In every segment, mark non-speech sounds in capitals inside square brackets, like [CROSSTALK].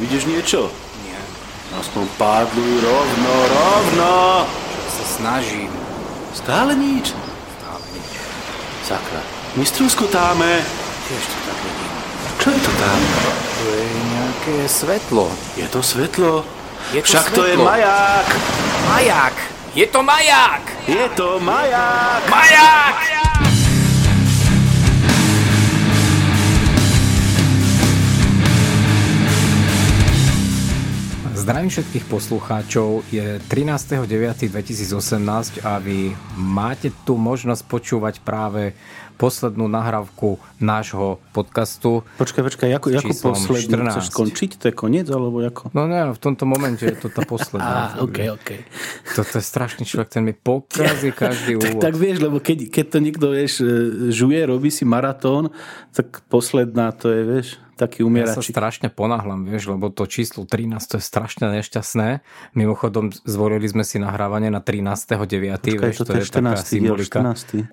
Vidíš niečo? Nie, Aspoň pádluj rovno, rovno! však sa snažím. Stále nič? Stále nič. Sakra, my strúskotáme. Tiež to tak vidím. Čo je to tam? To je nejaké svetlo. Je to svetlo? Je to Však to je svetlo. maják! Maják! Je to maják! Je to maják! Maják! Zdravím všetkých poslucháčov. Je 13.9.2018 a vy máte tu možnosť počúvať práve poslednú nahrávku nášho podcastu. Počkaj, počkaj, ako, ako poslednú? 14. Chceš skončiť? To je koniec, alebo ako? No ne, v tomto momente je to tá posledná. [LAUGHS] Á, OK, OK. Toto je strašný človek, ten mi pokazí [LAUGHS] každý Tak, úvod. tak vieš, lebo keď, keď to niekto, vieš, e, žuje, robí si maratón, tak posledná to je, vieš, taký Ja sa umieračik. strašne ponáhľam, vieš, lebo to číslo 13 to je strašne nešťastné. Mimochodom zvolili sme si nahrávanie na 13.9. Počkaj, vieš, toto to je je taká 14. diel, symbolika.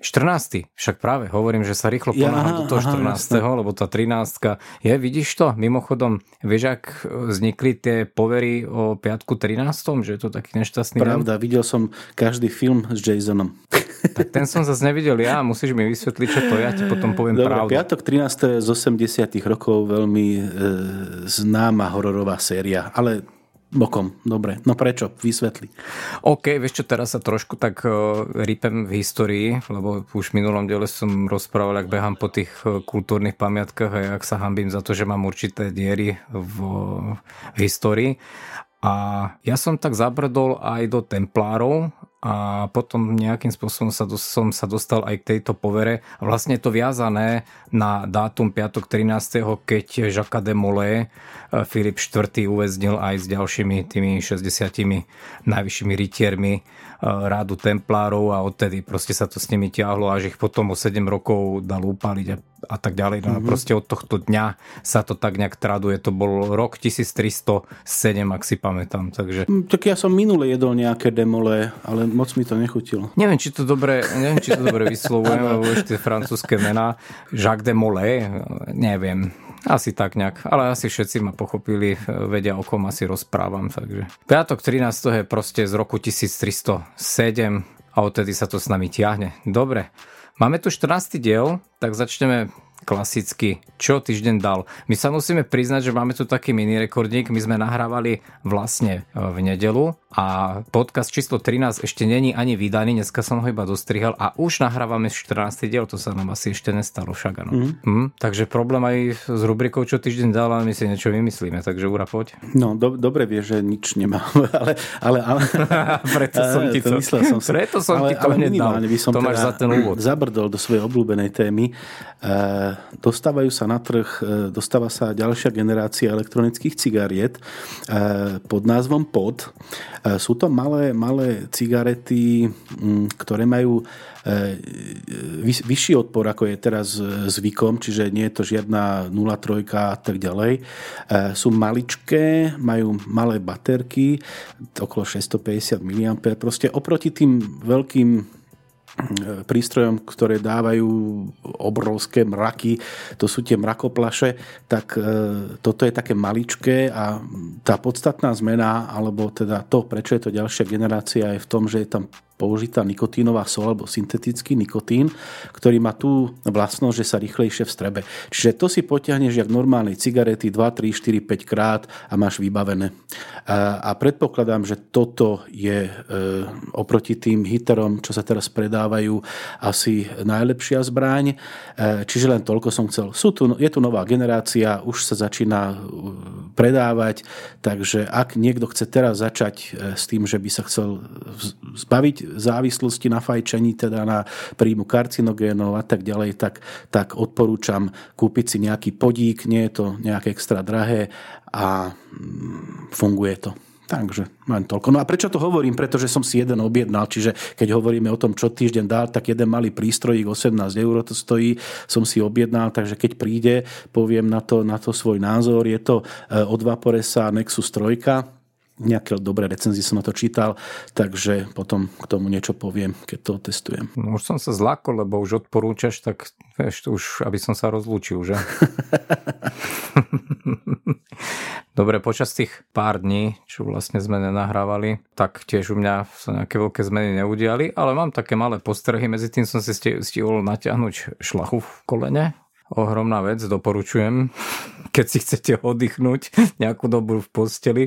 14. 14. Však práve hovorím, že sa rýchlo Ja, ponáhľam do toho aha, 14. lebo tá 13. Je, vidíš to? Mimochodom, vieš, ak vznikli tie povery o piatku 13. Že je to taký nešťastný deň? Pravda, videl som každý film s Jasonom. [LAUGHS] Tak ten som zase nevidel ja, musíš mi vysvetliť, čo to je, ja ti potom poviem Dobre, pravdu. piatok 13. z 80 rokov, veľmi e, známa hororová séria, ale bokom, dobre. No prečo? Vysvetli. OK, vieš čo, teraz sa trošku tak uh, v histórii, lebo už v minulom diele som rozprával, ak behám po tých uh, kultúrnych pamiatkách a jak sa hambím za to, že mám určité diery v, v histórii. A ja som tak zabrdol aj do templárov a potom nejakým spôsobom sa, som sa dostal aj k tejto povere. Vlastne to viazané na dátum 5. 13. keď Jacques de Molay eh, Filip IV. uväznil aj s ďalšími tými 60 najvyššími rytiermi rádu templárov a odtedy proste sa to s nimi ťahlo až ich potom o 7 rokov dal upáliť a, a tak ďalej. No a proste od tohto dňa sa to tak nejak traduje. To bol rok 1307, ak si pamätám. Takže Hm, Tak ja som minule jedol nejaké demole, ale moc mi to nechutilo. Neviem, či to dobre, neviem, či to dobre vyslovujem, [LAUGHS] lebo ešte francúzske mená. Jacques de Molay, neviem. Asi tak nejak, ale asi všetci ma pochopili, vedia o kom asi rozprávam. Takže. Piatok 13. je proste z roku 1307 a odtedy sa to s nami tiahne. Dobre, máme tu 14. diel, tak začneme klasicky. Čo týždeň dal? My sa musíme priznať, že máme tu taký mini rekordník. My sme nahrávali vlastne e, v nedelu a podcast číslo 13 ešte není ani vydaný. Dneska som ho iba dostrihal a už nahrávame 14. diel. To sa nám asi ešte nestalo však. Ano. Mm. Hm, takže problém aj s rubrikou Čo týždeň dal, ale my si niečo vymyslíme. Takže Ura, poď. No, do, dobre vieš, že nič nemám, [LAUGHS] ale... ale, ale [LAUGHS] Preto som ti to, myslel som si. preto som ale, ti to ale minimálne by som To máš teda za ten úvod. Zabrdol do svojej obľúbenej témy. E, dostávajú sa na trh, e, dostáva sa ďalšia generácia elektronických cigariet e, pod názvom POD. E, sú to malé, malé cigarety, ktoré majú vyšší odpor, ako je teraz zvykom, čiže nie je to žiadna 0,3 a tak ďalej. Sú maličké, majú malé baterky, okolo 650 mA. Proste oproti tým veľkým prístrojom, ktoré dávajú obrovské mraky, to sú tie mrakoplaše, tak e, toto je také maličké a tá podstatná zmena, alebo teda to, prečo je to ďalšia generácia, je v tom, že je tam použitá nikotínová sol alebo syntetický nikotín, ktorý má tú vlastnosť, že sa rýchlejšie vstrebe. Čiže to si potiahneš jak normálnej cigarety 2, 3, 4, 5 krát a máš vybavené. A, a predpokladám, že toto je e, oproti tým hiterom, čo sa teraz predávajú, asi najlepšia zbraň. E, čiže len toľko som chcel. Sú tu, je tu nová generácia, už sa začína e, predávať, takže ak niekto chce teraz začať e, s tým, že by sa chcel zbaviť závislosti na fajčení, teda na príjmu karcinogénov a tak ďalej, tak, tak odporúčam kúpiť si nejaký podík, nie je to nejaké extra drahé a mm, funguje to. Takže len toľko. No a prečo to hovorím? Pretože som si jeden objednal, čiže keď hovoríme o tom, čo týždeň dal, tak jeden malý prístrojík, 18 eur to stojí, som si objednal, takže keď príde, poviem na to, na to svoj názor. Je to eh, od Vaporesa Nexus 3, nejaké dobré recenzie som na to čítal, takže potom k tomu niečo poviem, keď to testujem. No, už som sa zlákol, lebo už odporúčaš, tak vieš, už aby som sa rozlúčil, že? [LAUGHS] Dobre, počas tých pár dní, čo vlastne sme nenahrávali, tak tiež u mňa sa nejaké veľké zmeny neudiali, ale mám také malé postrehy. Medzi tým som si stihol natiahnuť šlachu v kolene. Ohromná vec, doporučujem, [LAUGHS] keď si chcete oddychnúť nejakú dobu v posteli.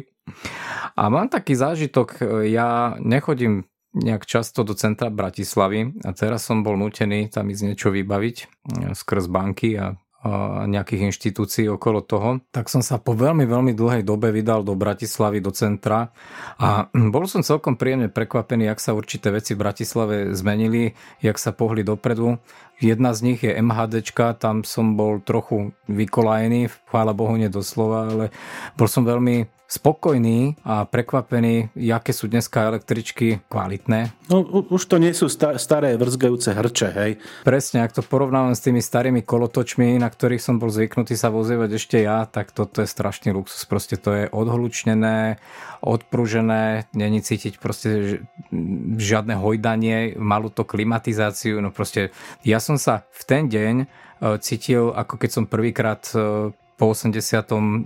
A mám taký zážitok, ja nechodím nejak často do centra Bratislavy a teraz som bol nutený tam ísť niečo vybaviť skrz banky a nejakých inštitúcií okolo toho, tak som sa po veľmi, veľmi dlhej dobe vydal do Bratislavy, do centra a bol som celkom príjemne prekvapený, jak sa určité veci v Bratislave zmenili, jak sa pohli dopredu. Jedna z nich je MHDčka, tam som bol trochu vykolajený, chvála Bohu nedoslova, ale bol som veľmi spokojný a prekvapený, aké sú dneska električky kvalitné. No už to nie sú staré vrzgajúce hrče, hej? Presne, ak to porovnávam s tými starými kolotočmi, na ktorých som bol zvyknutý sa vozívať ešte ja, tak toto je strašný luxus. Proste to je odhlučnené, odpružené, není cítiť proste žiadne hojdanie, malú to klimatizáciu, no proste ja som sa v ten deň e, cítil, ako keď som prvýkrát e, po 89.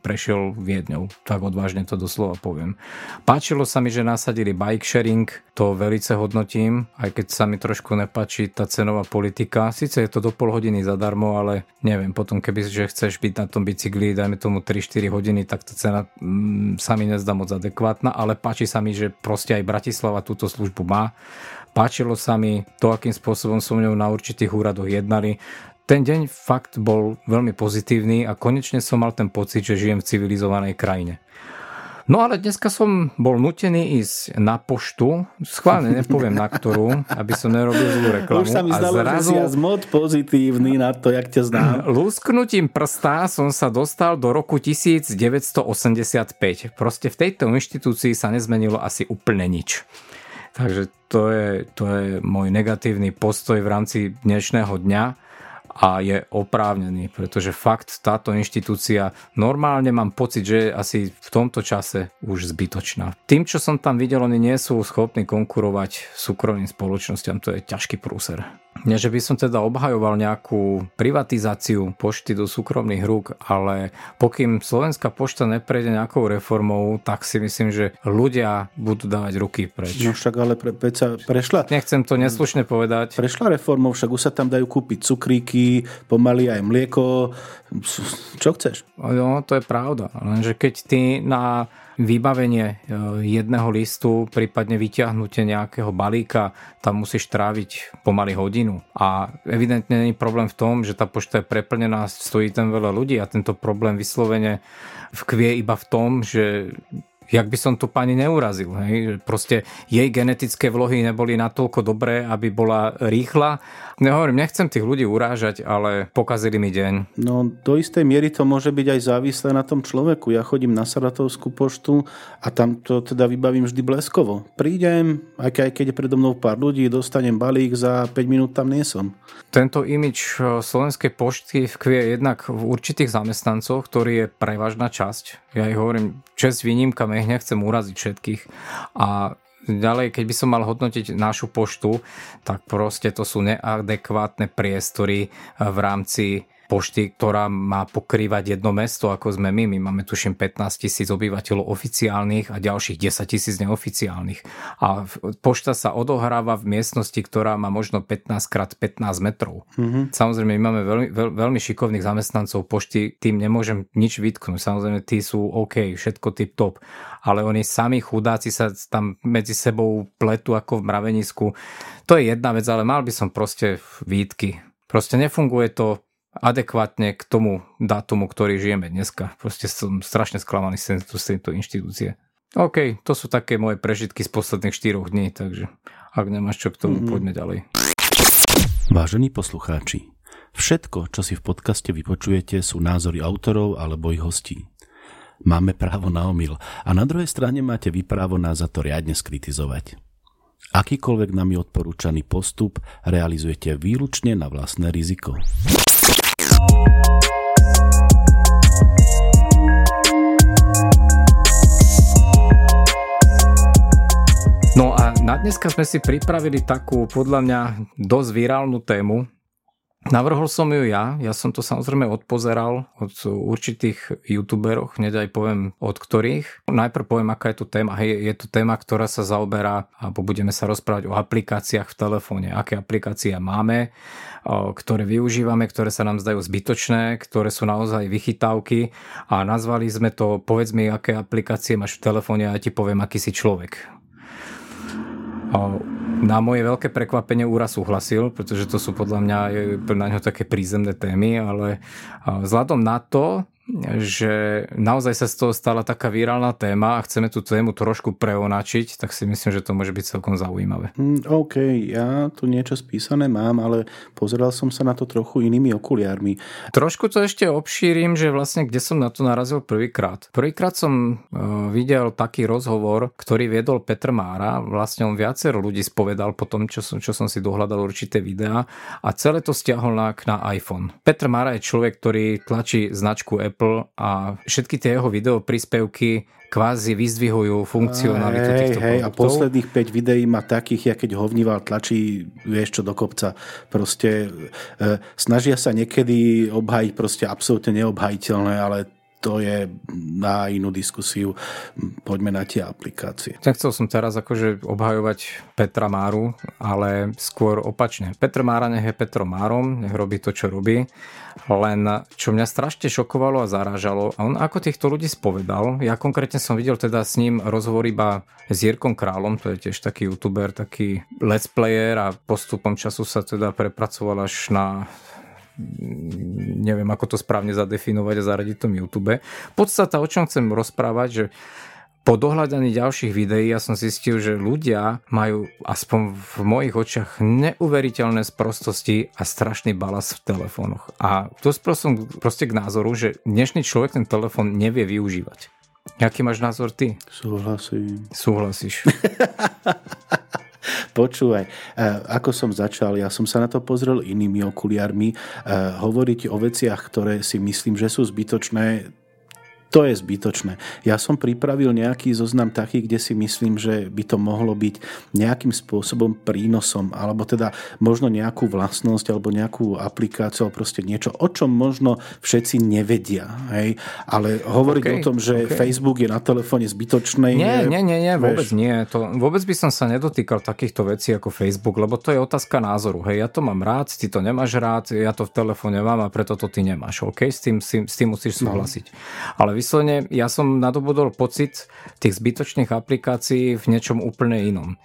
prešiel Viedňou. Tak odvážne to doslova poviem. Páčilo sa mi, že nasadili bike sharing, to velice hodnotím, aj keď sa mi trošku nepáči tá cenová politika. Sice je to do pol hodiny zadarmo, ale neviem, potom keby že chceš byť na tom bicykli, dajme tomu 3-4 hodiny, tak tá cena mm, sa mi nezdá moc adekvátna, ale páči sa mi, že proste aj Bratislava túto službu má. Páčilo sa mi to, akým spôsobom som ňou na určitých úradoch jednali ten deň fakt bol veľmi pozitívny a konečne som mal ten pocit, že žijem v civilizovanej krajine. No ale dneska som bol nutený ísť na poštu, schválne nepoviem na ktorú, aby som nerobil zlú reklamu. Už sa mi zdalo, zrazu, že si mod pozitívny na to, jak ťa znám. [CLEARS THROAT] Lúsknutím prstá som sa dostal do roku 1985. Proste v tejto inštitúcii sa nezmenilo asi úplne nič. Takže to je, to je môj negatívny postoj v rámci dnešného dňa a je oprávnený, pretože fakt táto inštitúcia normálne mám pocit, že je asi v tomto čase už zbytočná. Tým, čo som tam videl, oni nie sú schopní konkurovať súkromným spoločnosťam, to je ťažký prúser. Nie, že by som teda obhajoval nejakú privatizáciu pošty do súkromných rúk, ale pokým Slovenská pošta neprejde nejakou reformou, tak si myslím, že ľudia budú dávať ruky preč. No však ale pre, preca prešla... Nechcem to neslušne povedať. Prešla reformou, však už sa tam dajú kúpiť cukríky, pomaly aj mlieko. Čo chceš? No, to je pravda. Lenže keď ty na vybavenie e, jedného listu, prípadne vyťahnutie nejakého balíka, tam musíš tráviť pomaly hodinu. A evidentne nie je problém v tom, že tá pošta je preplnená, stojí tam veľa ľudí a tento problém vyslovene vkvie iba v tom, že jak by som tu pani neurazil. Hej? Proste jej genetické vlohy neboli natoľko dobré, aby bola rýchla. Nehovorím, nechcem tých ľudí urážať, ale pokazili mi deň. No do istej miery to môže byť aj závislé na tom človeku. Ja chodím na Saratovskú poštu a tam to teda vybavím vždy bleskovo. Prídem, aj keď je predo mnou pár ľudí, dostanem balík, za 5 minút tam nie som. Tento imič eh, Slovenskej pošty vkvie jednak v určitých zamestnancoch, ktorý je prevažná časť. Ja ich hovorím, čest výnimkami nechcem uraziť všetkých. A ďalej, keď by som mal hodnotiť našu poštu, tak proste to sú neadekvátne priestory v rámci pošty, ktorá má pokrývať jedno mesto, ako sme my. My máme tuším 15 tisíc obyvateľov oficiálnych a ďalších 10 tisíc neoficiálnych. A pošta sa odohráva v miestnosti, ktorá má možno 15 x 15 metrov. Mm-hmm. Samozrejme, my máme veľmi, veľ, veľmi šikovných zamestnancov pošty, tým nemôžem nič vytknúť. Samozrejme, tí sú OK, všetko tip top. Ale oni sami chudáci sa tam medzi sebou pletu ako v mravenisku. To je jedna vec, ale mal by som proste výtky. Proste nefunguje to adekvátne k tomu dátumu, ktorý žijeme dneska. Proste som strašne sklamaný z tejto inštitúcie. OK, to sú také moje prežitky z posledných 4 dní, takže ak nemáš čo k tomu, mm-hmm. poďme ďalej. Vážení poslucháči, všetko, čo si v podcaste vypočujete, sú názory autorov alebo ich hostí. Máme právo na omyl a na druhej strane máte vy právo nás za to riadne skritizovať. Akýkoľvek nami odporúčaný postup realizujete výlučne na vlastné riziko. No a na dneska sme si pripravili takú podľa mňa dosť virálnu tému Navrhol som ju ja, ja som to samozrejme odpozeral od určitých youtuberov, hneď aj poviem od ktorých. Najprv poviem, aká je to téma. Hej, je to téma, ktorá sa zaoberá, alebo budeme sa rozprávať o aplikáciách v telefóne, aké aplikácie máme, ktoré využívame, ktoré sa nám zdajú zbytočné, ktoré sú naozaj vychytávky a nazvali sme to, povedz mi, aké aplikácie máš v telefóne a ja ti poviem, aký si človek. Na moje veľké prekvapenie Úra súhlasil, pretože to sú podľa mňa na ňo také prízemné témy, ale vzhľadom na to, že naozaj sa z toho stala taká virálna téma a chceme tú tému trošku preonačiť, tak si myslím, že to môže byť celkom zaujímavé. Mm, OK, ja tu niečo spísané mám, ale pozeral som sa na to trochu inými okuliármi. Trošku to ešte obšírim, že vlastne kde som na to narazil prvýkrát. Prvýkrát som uh, videl taký rozhovor, ktorý viedol Petr Mára, vlastne on viacero ľudí spovedal po tom, čo som, čo som si dohľadal určité videá a celé to stiahol na, na iPhone. Petr Mára je človek, ktorý tlačí značku Apple Apple a všetky tie jeho video príspevky kvázi vyzdvihujú funkcionalitu hej, týchto hej, produktov. A posledných 5 videí má takých, ja keď hovníval tlačí, vieš čo, do kopca. Proste e, snažia sa niekedy obhajiť proste absolútne neobhajiteľné, ale to je na inú diskusiu. Poďme na tie aplikácie. Nechcel som teraz akože obhajovať Petra Máru, ale skôr opačne. Petr Mára nech je Petrom Márom, nech robí to, čo robí. Len čo mňa strašne šokovalo a zarážalo, a on ako týchto ľudí spovedal, ja konkrétne som videl teda s ním rozhovor iba s Jirkom Králom, to je tiež taký youtuber, taký let's player a postupom času sa teda prepracoval až na neviem ako to správne zadefinovať a zaradiť tom YouTube. Podstata, o čom chcem rozprávať, že po dohľadaní ďalších videí ja som zistil, že ľudia majú aspoň v mojich očiach neuveriteľné sprostosti a strašný balas v telefónoch. A to som proste k názoru, že dnešný človek ten telefón nevie využívať. Aký máš názor ty? Súhlasím. Súhlasíš. [LAUGHS] Počúvaj, e, ako som začal, ja som sa na to pozrel inými okuliarmi. E, hovoriť o veciach, ktoré si myslím, že sú zbytočné, to je zbytočné. Ja som pripravil nejaký zoznam taký, kde si myslím, že by to mohlo byť nejakým spôsobom prínosom, alebo teda možno nejakú vlastnosť, alebo nejakú aplikáciu, alebo proste niečo, o čom možno všetci nevedia. Hej? Ale hovoriť okay, o tom, že okay. Facebook je na telefóne zbytočný... Nie, nie, nie, nie vôbec nie. To, vôbec by som sa nedotýkal takýchto vecí ako Facebook, lebo to je otázka názoru. Hej, ja to mám rád, ty to nemáš rád, ja to v telefóne mám a preto to ty nemáš. OK? S tým, s tým, s tým musíš no. súhlasiť. No. Ale vyslovene ja som nadobudol pocit tých zbytočných aplikácií v niečom úplne inom.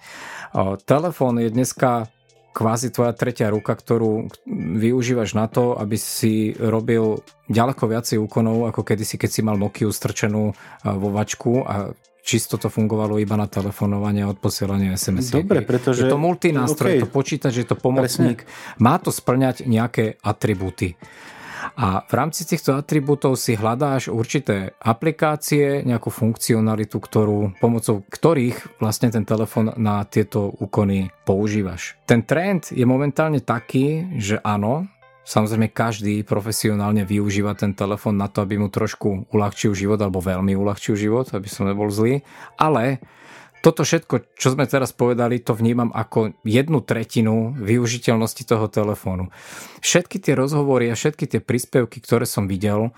Telefón je dneska kvázi tvoja tretia ruka, ktorú využívaš na to, aby si robil ďaleko viacej úkonov, ako kedysi, keď si mal Nokia strčenú vo vačku a čisto to fungovalo iba na telefonovanie a odposielanie SMS. Dobre, pretože... Je to multinástroj, okay. to počítač, je to pomocník. Presne. Má to splňať nejaké atributy. A v rámci týchto atribútov si hľadáš určité aplikácie, nejakú funkcionalitu, ktorú, pomocou ktorých vlastne ten telefon na tieto úkony používaš. Ten trend je momentálne taký, že áno, Samozrejme, každý profesionálne využíva ten telefon na to, aby mu trošku uľahčil život, alebo veľmi uľahčil život, aby som nebol zlý. Ale toto všetko, čo sme teraz povedali, to vnímam ako jednu tretinu využiteľnosti toho telefónu. Všetky tie rozhovory a všetky tie príspevky, ktoré som videl,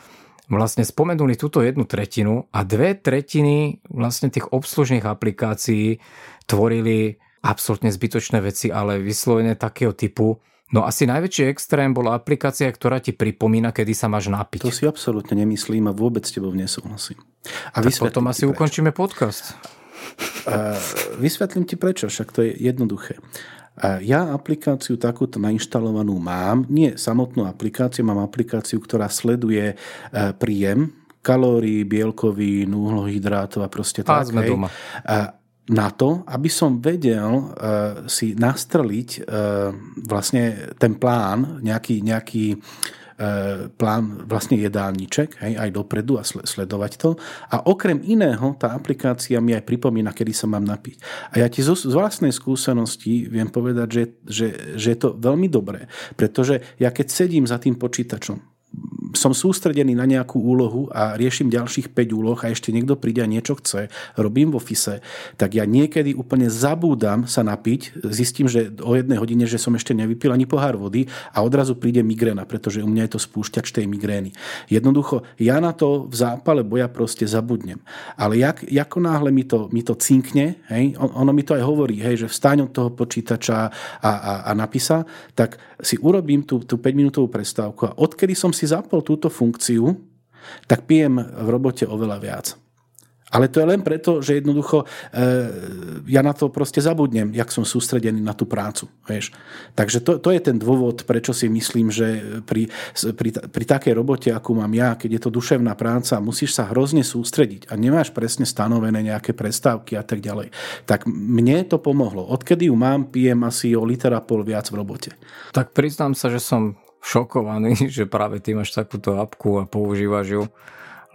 vlastne spomenuli túto jednu tretinu a dve tretiny vlastne tých obslužných aplikácií tvorili absolútne zbytočné veci, ale vyslovene takého typu, No asi najväčší extrém bola aplikácia, ktorá ti pripomína, kedy sa máš napiť. To si absolútne nemyslím a vôbec s tebou nesúhlasím. A tak potom asi prečo. ukončíme podcast. Vysvetlím ti prečo, však to je jednoduché. Ja aplikáciu takúto nainštalovanú mám, nie samotnú aplikáciu, mám aplikáciu, ktorá sleduje e, príjem kalórií, bielkovín, uhlohydrátov a proste a tak. Sme doma. Na to, aby som vedel uh, si nastreliť uh, vlastne ten plán, nejaký, nejaký E, plán vlastne jedálniček, hej, aj dopredu a sledovať to. A okrem iného, tá aplikácia mi aj pripomína, kedy sa mám napiť. A ja ti zo, z vlastnej skúsenosti viem povedať, že, že, že je to veľmi dobré, pretože ja keď sedím za tým počítačom, som sústredený na nejakú úlohu a riešim ďalších 5 úloh a ešte niekto príde a niečo chce, robím v ofise, tak ja niekedy úplne zabúdam sa napiť, zistím, že o jednej hodine, že som ešte nevypil ani pohár vody a odrazu príde migréna, pretože u mňa je to spúšťač tej migrény. Jednoducho, ja na to v zápale boja proste zabudnem. Ale jak, ako náhle mi to, mi to cinkne, hej, ono mi to aj hovorí, hej, že vstáň od toho počítača a, a, a napísa, tak si urobím tú, tú 5-minútovú prestávku a odkedy som si zapol túto funkciu, tak pijem v robote oveľa viac. Ale to je len preto, že jednoducho e, ja na to proste zabudnem, jak som sústredený na tú prácu. Vieš. Takže to, to je ten dôvod, prečo si myslím, že pri, pri, pri takej robote, akú mám ja, keď je to duševná práca, musíš sa hrozne sústrediť a nemáš presne stanovené nejaké prestávky a tak ďalej. Tak mne to pomohlo. Odkedy ju mám, pijem asi o liter a pol viac v robote. Tak priznám sa, že som šokovaný, [LAUGHS] že práve ty máš takúto apku a používaš ju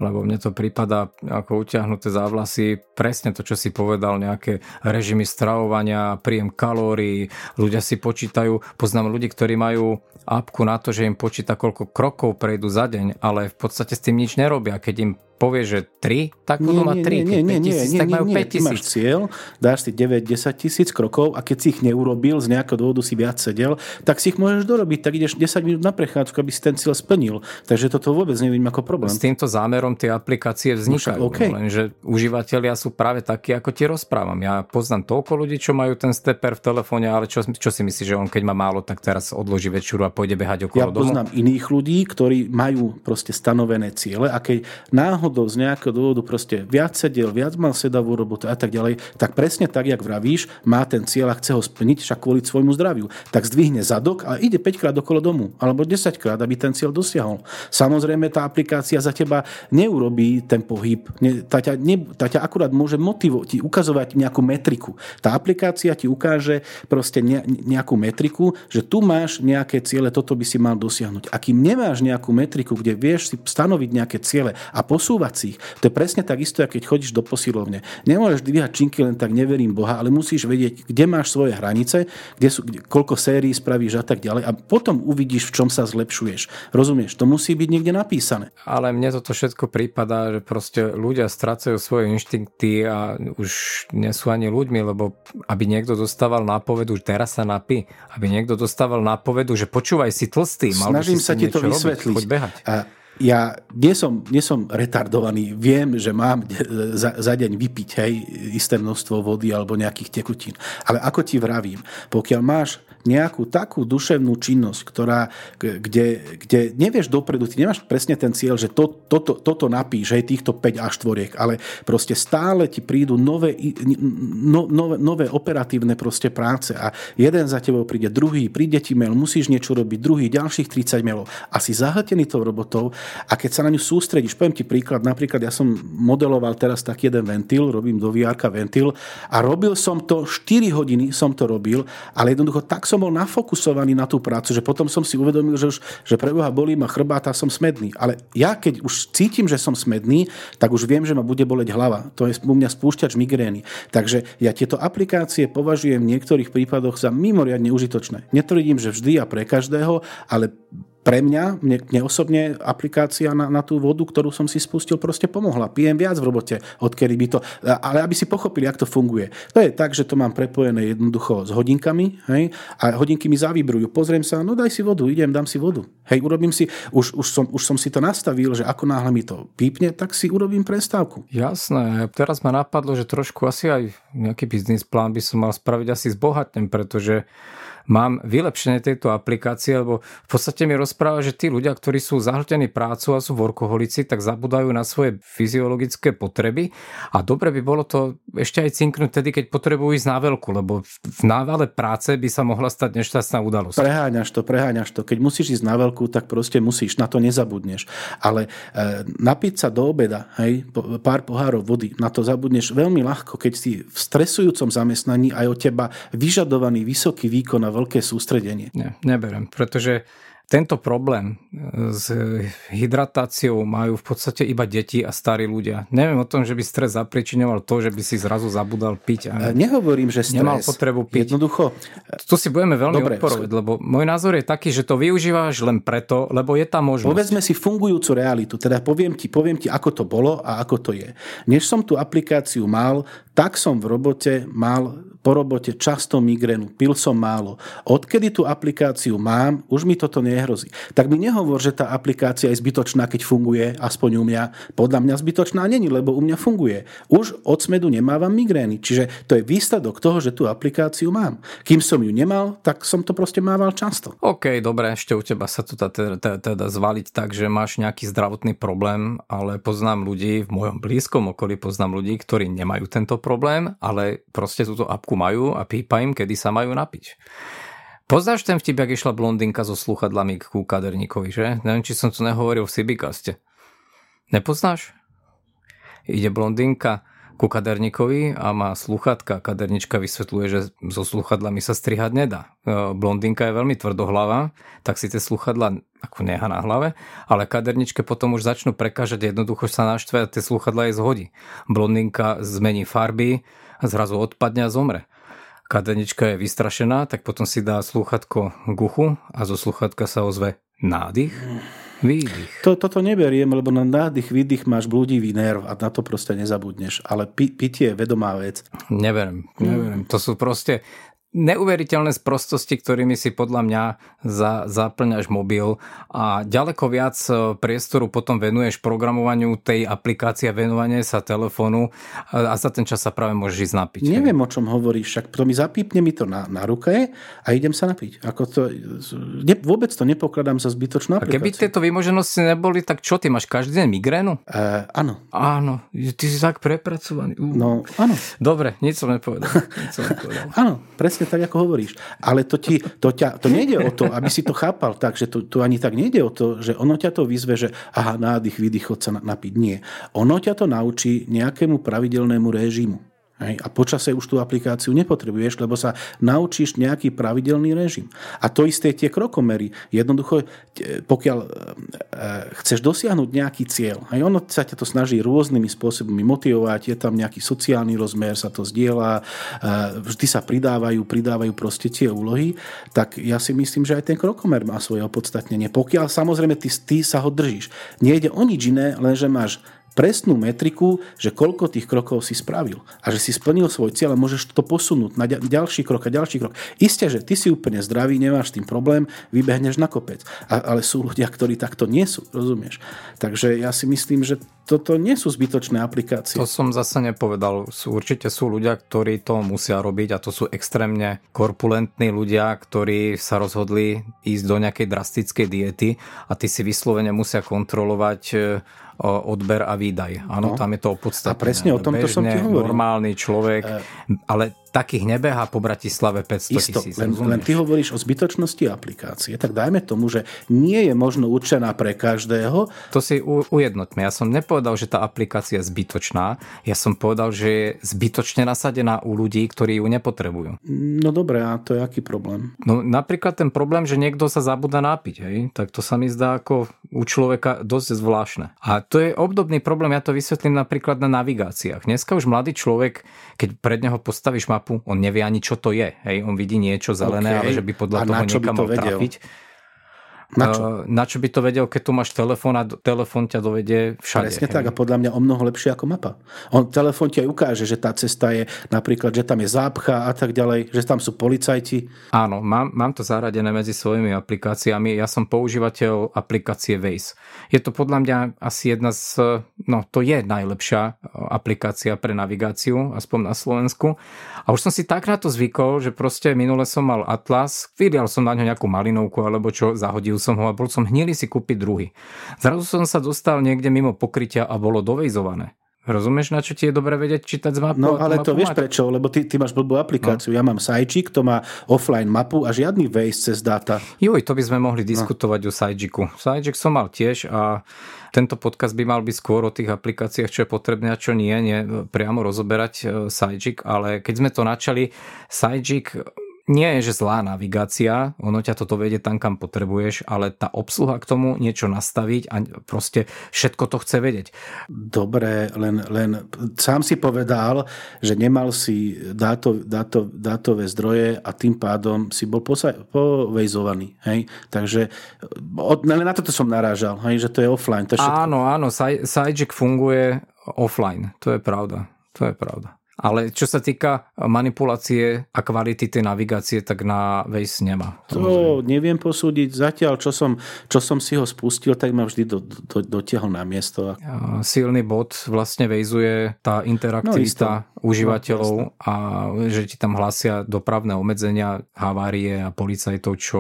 lebo mne to prípada ako utiahnuté závlasy. Presne to, čo si povedal, nejaké režimy stravovania, príjem kalórií, ľudia si počítajú, poznám ľudí, ktorí majú apku na to, že im počíta, koľko krokov prejdú za deň, ale v podstate s tým nič nerobia. Keď im povie, že 3, tak budú mať 3. Nie, nie, nie, nie, tak majú 5 tisíc. máš cieľ, dáš si 9-10 tisíc krokov a keď si ich neurobil, z nejakého dôvodu si viac sedel, tak si ich môžeš dorobiť, tak ideš 10 minút na prechádzku, aby si ten cieľ splnil. Takže toto vôbec nevidím ako problém. S týmto zámerom tie aplikácie vznikajú, no, okay. lenže užívateľia sú práve takí, ako ti rozprávam. Ja poznám toľko ľudí, čo majú ten stepper v telefóne, ale čo, čo si myslíš, že on keď má málo, tak teraz odloží večeru a pôjde behať okolo ja domu? Poznám iných ľudí, ktorí majú proste stanovené ciele a keď náhodou náhodou z nejakého dôvodu proste viac sedel, viac mal sedavú robotu a tak ďalej, tak presne tak, jak vravíš, má ten cieľ a chce ho splniť však kvôli svojmu zdraviu. Tak zdvihne zadok a ide 5 krát okolo domu, alebo 10 krát, aby ten cieľ dosiahol. Samozrejme, tá aplikácia za teba neurobí ten pohyb. Tá ťa, ne, tá ťa akurát môže motivovať, ti ukazovať nejakú metriku. Tá aplikácia ti ukáže proste ne, nejakú metriku, že tu máš nejaké ciele, toto by si mal dosiahnuť. A kým nemáš nejakú metriku, kde vieš si stanoviť nejaké ciele a posúvať posúvacích. To je presne tak isto, keď chodíš do posilovne. Nemôžeš dvíhať činky len tak neverím Boha, ale musíš vedieť, kde máš svoje hranice, kde sú, kde, koľko sérií spravíš a tak ďalej a potom uvidíš, v čom sa zlepšuješ. Rozumieš? To musí byť niekde napísané. Ale mne toto všetko prípada, že proste ľudia strácajú svoje inštinkty a už nie sú ani ľuďmi, lebo aby niekto dostával nápovedu, že teraz sa napí, aby niekto dostával nápovedu, že počúvaj si tlstý, mal Snažím sa ti to vysvetliť. Robiť. A ja nie som, nie som retardovaný, viem, že mám za, za deň vypiť hej, isté množstvo vody alebo nejakých tekutín. Ale ako ti vravím, pokiaľ máš nejakú takú duševnú činnosť, ktorá, kde, kde nevieš dopredu, ty nemáš presne ten cieľ, že to, toto, toto napíš, hej, týchto 5 až 4, ale proste stále ti prídu nové, no, nové, nové operatívne proste práce a jeden za tebou príde, druhý, príde ti mail, musíš niečo robiť, druhý, ďalších 30 mailov. A si zahltený tou robotou a keď sa na ňu sústredíš, poviem ti príklad, napríklad ja som modeloval teraz tak jeden ventil, robím do VR ventil a robil som to, 4 hodiny som to robil, ale jednoducho tak som bol nafokusovaný na tú prácu, že potom som si uvedomil, že už že preboha bolí ma chrbát a som smedný. Ale ja keď už cítim, že som smedný, tak už viem, že ma bude boleť hlava. To je u mňa spúšťač migrény. Takže ja tieto aplikácie považujem v niektorých prípadoch za mimoriadne užitočné. Netvrdím, že vždy a pre každého, ale pre mňa, mne, mne osobne aplikácia na, na tú vodu, ktorú som si spustil, proste pomohla. Pijem viac v robote, odkedy by to... Ale aby si pochopili, ako to funguje. To je tak, že to mám prepojené jednoducho s hodinkami hej, a hodinky mi zavibrujú. Pozriem sa, no daj si vodu, idem, dám si vodu. Hej, urobím si, už, už, som, už som si to nastavil, že ako náhle mi to pípne, tak si urobím prestávku. Jasné, teraz ma napadlo, že trošku asi aj nejaký biznis plán by som mal spraviť asi zbohatnem, pretože mám vylepšenie tejto aplikácie, lebo v podstate mi rozpráva, že tí ľudia, ktorí sú zahltení prácu a sú workoholici, tak zabudajú na svoje fyziologické potreby a dobre by bolo to ešte aj cinknúť tedy, keď potrebujú ísť na veľku, lebo v návale práce by sa mohla stať nešťastná udalosť. Preháňaš to, preháňaš to. Keď musíš ísť na veľkú, tak proste musíš, na to nezabudneš. Ale e, napiť sa do obeda, hej, pár pohárov vody, na to zabudneš veľmi ľahko, keď si v stresujúcom zamestnaní aj od teba vyžadovaný vysoký výkon a veľké sústredenie. Ne, neberem, pretože tento problém e, s hydratáciou majú v podstate iba deti a starí ľudia. Neviem o tom, že by stres zapričinoval to, že by si zrazu zabudal piť. A Nehovorím, že stres. Nemal potrebu piť. Jednoducho. Tu si budeme veľmi Dobre, odporovať, lebo môj názor je taký, že to využívaš len preto, lebo je tam možnosť. Povedzme si fungujúcu realitu. Teda poviem ti, poviem ti, ako to bolo a ako to je. Než som tú aplikáciu mal, tak som v robote mal po robote často migrénu, pil som málo. Odkedy tú aplikáciu mám, už mi toto nehrozí. Tak mi nehovor, že tá aplikácia je zbytočná, keď funguje, aspoň u mňa. Podľa mňa zbytočná není, lebo u mňa funguje. Už od smedu nemávam migrény. Čiže to je výsledok toho, že tú aplikáciu mám. Kým som ju nemal, tak som to proste mával často. OK, dobre, ešte u teba sa to teda, teda zvaliť tak, že máš nejaký zdravotný problém, ale poznám ľudí v mojom blízkom okolí, poznám ľudí, ktorí nemajú tento problém, ale proste túto apku majú a pípa im, kedy sa majú napiť. Poznáš ten vtip, jak išla blondinka so sluchadlami ku kaderníkovi, že? Neviem, či som to nehovoril v Sibikaste. Nepoznáš? Ide blondinka ku kaderníkovi a má sluchatka. Kadernička vysvetľuje, že so sluchadlami sa strihať nedá. E, blondinka je veľmi tvrdohlava, tak si tie sluchadla ako neha na hlave, ale kaderničke potom už začnú prekážať, jednoducho sa naštve a tie sluchadla jej zhodí. Blondinka zmení farby, zrazu odpadne a zomre. Kadernička je vystrašená, tak potom si dá slúchatko k uchu a zo slúchatka sa ozve nádych, výdych. To, toto neberiem, lebo na nádych, výdych máš blúdivý nerv a na to proste nezabudneš. Ale pi, pitie je vedomá vec. Neverím, neverím. To sú proste neuveriteľné sprostosti, ktorými si podľa mňa za, zaplňaš mobil a ďaleko viac e, priestoru potom venuješ programovaniu tej aplikácie a venovanie sa telefónu a, a za ten čas sa práve môžeš ísť napiť. Neviem, o čom hovoríš, však to mi zapípne mi to na, na ruke a idem sa napiť. Ako to, ne, vôbec to nepokladám za zbytočnú aplikáciu. A keby tieto vymoženosti neboli, tak čo, ty máš každý deň migrénu? Uh, áno. Áno, ty si tak prepracovaný. Uh. No, áno. Dobre, nič som nepovedal. Nič som nepovedal. [LAUGHS] áno, presne presne tak, ako hovoríš. Ale to, ti, to, ťa, to nejde o to, aby si to chápal tak, že to, to ani tak nejde o to, že ono ťa to vyzve, že aha, nádych, výdych, chod sa napiť. Nie. Ono ťa to naučí nejakému pravidelnému režimu. Hej? A počase už tú aplikáciu nepotrebuješ, lebo sa naučíš nejaký pravidelný režim. A to isté tie krokomery. Jednoducho, pokiaľ e, chceš dosiahnuť nejaký cieľ, aj ono sa ťa to snaží rôznymi spôsobmi motivovať, je tam nejaký sociálny rozmer, sa to zdieľa, e, vždy sa pridávajú, pridávajú proste tie úlohy, tak ja si myslím, že aj ten krokomer má svoje opodstatnenie. Pokiaľ samozrejme ty, ty sa ho držíš. Nejde o nič iné, len že máš presnú metriku, že koľko tých krokov si spravil a že si splnil svoj cieľ a môžeš to posunúť na ďalší krok a ďalší krok. Isté, že ty si úplne zdravý, nemáš s tým problém, vybehneš na kopec. A, ale sú ľudia, ktorí takto nie sú, rozumieš? Takže ja si myslím, že toto nie sú zbytočné aplikácie. To som zase nepovedal. Sú, určite sú ľudia, ktorí to musia robiť a to sú extrémne korpulentní ľudia, ktorí sa rozhodli ísť do nejakej drastickej diety a ty si vyslovene musia kontrolovať odber a výdaj. Áno, no. tam je to opodstatné. A presne o tomto som ti hovoril. normálny človek, e... ale takých nebehá po Bratislave 500 Isto, tisíc. Len, len ty hovoríš o zbytočnosti aplikácie, tak dajme tomu, že nie je možno určená pre každého. To si u, ujednotme. Ja som nepovedal, že tá aplikácia je zbytočná. Ja som povedal, že je zbytočne nasadená u ľudí, ktorí ju nepotrebujú. No dobre, a to je aký problém? No napríklad ten problém, že niekto sa zabúda nápiť, hej? tak to sa mi zdá ako u človeka dosť zvláštne. A to je obdobný problém, ja to vysvetlím napríklad na navigáciách. Dneska už mladý človek, keď pred neho postavíš mapu, on nevie ani čo to je. Hej, on vidí niečo zelené, okay. ale že by podľa A toho niekam mal trafiť. Na čo? Uh, na čo by to vedel, keď tu máš telefón a telefón ťa dovedie všade. Presne hej. tak a podľa mňa o mnoho lepšie ako mapa. On telefón ti aj ukáže, že tá cesta je napríklad, že tam je zápcha a tak ďalej, že tam sú policajti. Áno, mám, mám to zaradené medzi svojimi aplikáciami. Ja som používateľ aplikácie Waze. Je to podľa mňa asi jedna z, no to je najlepšia aplikácia pre navigáciu, aspoň na Slovensku. A už som si tak na to zvykol, že proste minule som mal Atlas, vydal som na ňo nejakú malinovku alebo čo, zahodil som ho a bol som hnilý si kúpiť druhý. Zrazu som sa dostal niekde mimo pokrytia a bolo dovejzované. Rozumieš, na čo ti je dobre vedieť čítať z mapu? No ale to vieš prečo, lebo ty, ty máš blbú aplikáciu. No. Ja mám Sajčik, to má offline mapu a žiadny Waze cez dáta. Joj, to by sme mohli no. diskutovať no. o Sajčiku. Sajčik som mal tiež a tento podcast by mal byť skôr o tých aplikáciách, čo je potrebné a čo nie, nie priamo rozoberať Sajčik, ale keď sme to načali, Sajčik nie je, že zlá navigácia, ono ťa toto vedie tam, kam potrebuješ, ale tá obsluha k tomu niečo nastaviť a proste všetko to chce vedieť. Dobre, len, len sám si povedal, že nemal si dáto, dáto, dátové zdroje a tým pádom si bol posa- povejzovaný. Hej? Takže od, na toto som narážal, hej? že to je offline. To je áno, áno, Sidejack funguje offline, to je pravda. To je pravda. Ale čo sa týka manipulácie a kvality tej navigácie, tak na Waze nemá. To neviem posúdiť. Zatiaľ, čo som, čo som si ho spustil, tak ma vždy do, do, dotiahol na miesto. Silný bod vlastne Waze tá interaktivita no, užívateľov no, a že ti tam hlasia dopravné obmedzenia, havárie a policajtov, čo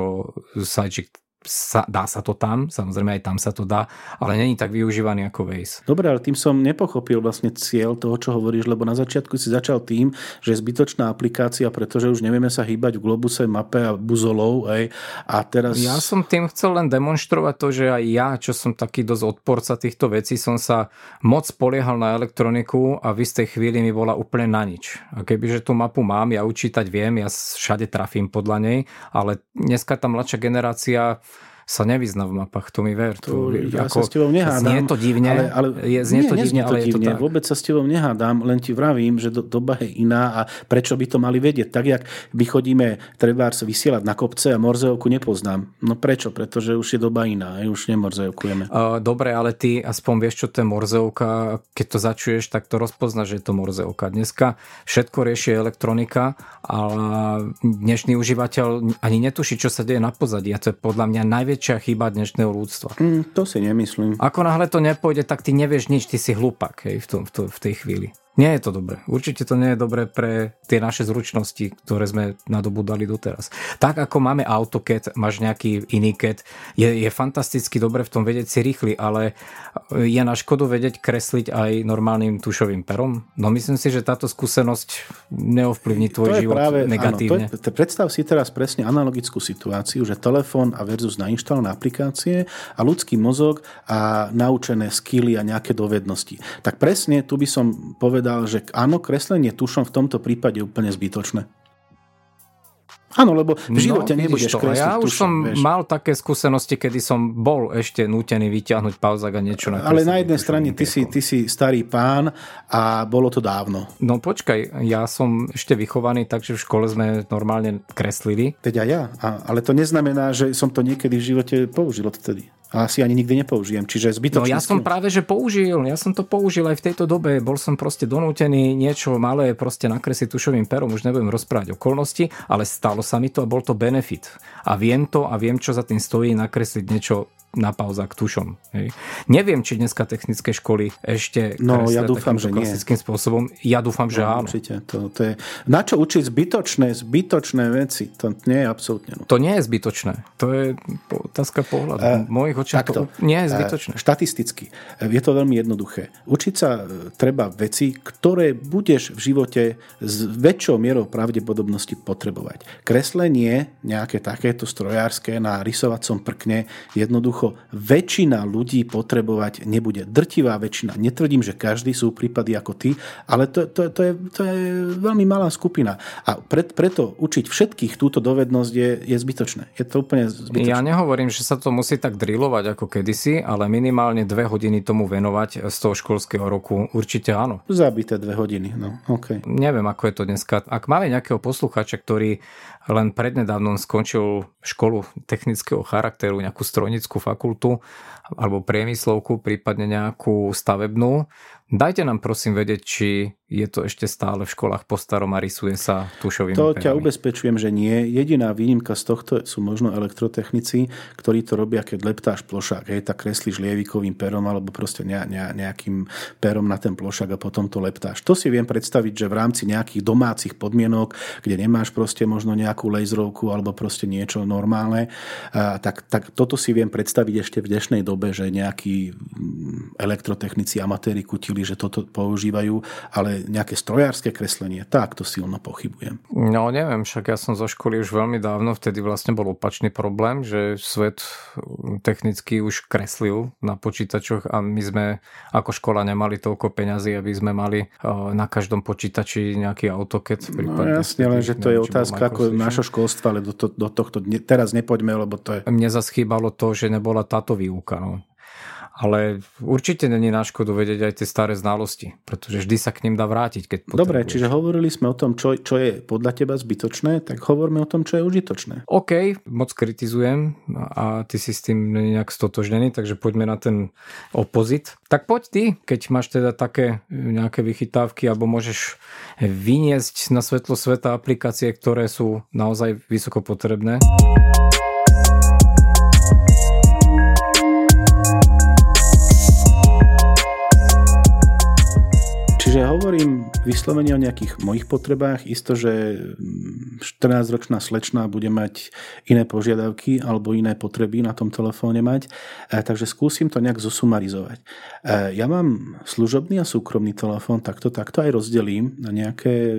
Sajčik sa, dá sa to tam, samozrejme aj tam sa to dá, ale není tak využívaný ako Waze. Dobre, ale tým som nepochopil vlastne cieľ toho, čo hovoríš, lebo na začiatku si začal tým, že je zbytočná aplikácia, pretože už nevieme sa hýbať v globuse, mape a buzolov, aj, a teraz... Ja som tým chcel len demonstrovať to, že aj ja, čo som taký dosť odporca týchto vecí, som sa moc poliehal na elektroniku a v istej chvíli mi bola úplne na nič. A kebyže tú mapu mám, ja učítať viem, ja všade trafím podľa nej, ale dneska tá mladšia generácia sa nevyzná v mapách, to mi ver. To, to ja ako, sa s tebou nehádam. Znie to divne, ale, ale, je, znie nie, to divne, ale divne, je to tak. Vôbec sa s tebou nehádam, len ti vravím, že do, doba je iná a prečo by to mali vedieť. Tak, jak my chodíme trebárs vysielať na kopce a morzeovku nepoznám. No prečo? Pretože už je doba iná, už nemorzeovkujeme. Uh, dobre, ale ty aspoň vieš, čo to je morzeovka. Keď to začuješ, tak to rozpoznáš, že je to morzeovka. Dneska všetko rieši elektronika, ale dnešný užívateľ ani netuší, čo sa deje na pozadí. A to je podľa mňa najväčšie najväčšia chyba dnešného ľudstva. Mm, to si nemyslím. Ako náhle to nepôjde, tak ty nevieš nič, ty si hlupak hej, v, tom, v, to, v tej chvíli. Nie je to dobré. Určite to nie je dobré pre tie naše zručnosti, ktoré sme nadobudali doteraz. Tak ako máme AutoCAD, máš nejaký iný CAD, je, je fantasticky dobre v tom vedieť si rýchly, ale je na škodu vedieť kresliť aj normálnym tušovým perom? No myslím si, že táto skúsenosť neovplyvní tvoj život práve, negatívne. Áno, to je, predstav si teraz presne analogickú situáciu, že telefón a versus nainštalované aplikácie a ľudský mozog a naučené skily a nejaké dovednosti. Tak presne tu by som povedal, povedal, že áno, kreslenie tušom v tomto prípade je úplne zbytočné. Áno, lebo v no, živote no, nebudeš to. Ja už som vieš. mal také skúsenosti, kedy som bol ešte nútený vyťahnuť pauzak a niečo nakresliť. Ale na jednej strane ty si, ty si starý pán a bolo to dávno. No počkaj, ja som ešte vychovaný, takže v škole sme normálne kreslili. Teď aj ja, ale to neznamená, že som to niekedy v živote použil odtedy a asi ani nikdy nepoužijem. Čiže zbytočne... No ja som práve, že použil. Ja som to použil aj v tejto dobe. Bol som proste donútený niečo malé proste nakresliť tušovým perom. Už nebudem rozprávať okolnosti, ale stalo sa mi to a bol to benefit. A viem to a viem, čo za tým stojí nakresliť niečo na k tušom. Hej. Neviem, či dneska technické školy ešte no, ja dúfam, že klasickým nie. spôsobom. Ja dúfam, že no, áno. Určite. To, to je... Na čo učiť zbytočné, zbytočné veci? To nie je absolútne. No. To nie je zbytočné. To je otázka pohľadu. Uh, mojich očiach to nie je zbytočné. Uh, štatisticky. Je to veľmi jednoduché. Učiť sa e, treba veci, ktoré budeš v živote s väčšou mierou pravdepodobnosti potrebovať. Kreslenie, nejaké takéto strojárske na rysovacom prkne, jednoducho jednoducho väčšina ľudí potrebovať nebude. Drtivá väčšina. Netvrdím, že každý sú prípady ako ty, ale to, to, to, je, to je veľmi malá skupina. A pre, preto učiť všetkých túto dovednosť je, je zbytočné. Je to úplne zbytočné. Ja nehovorím, že sa to musí tak drilovať ako kedysi, ale minimálne dve hodiny tomu venovať z toho školského roku. Určite áno. Zabité dve hodiny. No, okay. Neviem, ako je to dneska. Ak máme nejakého posluchača, ktorý len prednedávnom skončil školu technického charakteru, nejakú strojnickú fakultu alebo priemyslovku, prípadne nejakú stavebnú, Dajte nám prosím vedieť, či je to ešte stále v školách po starom a rysuje sa tušovým To perami. ťa ubezpečujem, že nie. Jediná výnimka z tohto sú možno elektrotechnici, ktorí to robia, keď leptáš plošák. Hej, tak kreslíš lievikovým perom alebo proste ne, ne, nejakým perom na ten plošák a potom to leptáš. To si viem predstaviť, že v rámci nejakých domácich podmienok, kde nemáš proste možno nejakú laserovku alebo proste niečo normálne, tak, tak toto si viem predstaviť ešte v dnešnej dobe, že nejakí mm, elektrotechnici, amatéri kutili že toto používajú, ale nejaké strojárske kreslenie, tak to silno pochybujem. No neviem, však ja som zo školy už veľmi dávno, vtedy vlastne bol opačný problém, že svet technicky už kreslil na počítačoch a my sme ako škola nemali toľko peňazí, aby sme mali na každom počítači nejaký AutoCAD. No jasne, len že to je otázka ako našho školstva, ale do, to, do tohto teraz nepoďme, lebo to je... Mne zaschýbalo to, že nebola táto výuka. No ale určite není na škodu vedieť aj tie staré znalosti, pretože vždy sa k ním dá vrátiť, keď potrebuješ. Dobre, čiže hovorili sme o tom, čo, čo je podľa teba zbytočné, tak hovorme o tom, čo je užitočné. OK, moc kritizujem a ty si s tým nejak stotožnený, takže poďme na ten opozit. Tak poď ty, keď máš teda také nejaké vychytávky alebo môžeš vyniesť na svetlo sveta aplikácie, ktoré sú naozaj vysoko potrebné. Hovorím vyslovene o nejakých mojich potrebách. Isto, že 14-ročná slečna bude mať iné požiadavky alebo iné potreby na tom telefóne mať. E, takže skúsim to nejak zosumarizovať. E, ja mám služobný a súkromný telefón, takto, takto aj rozdelím na nejaké,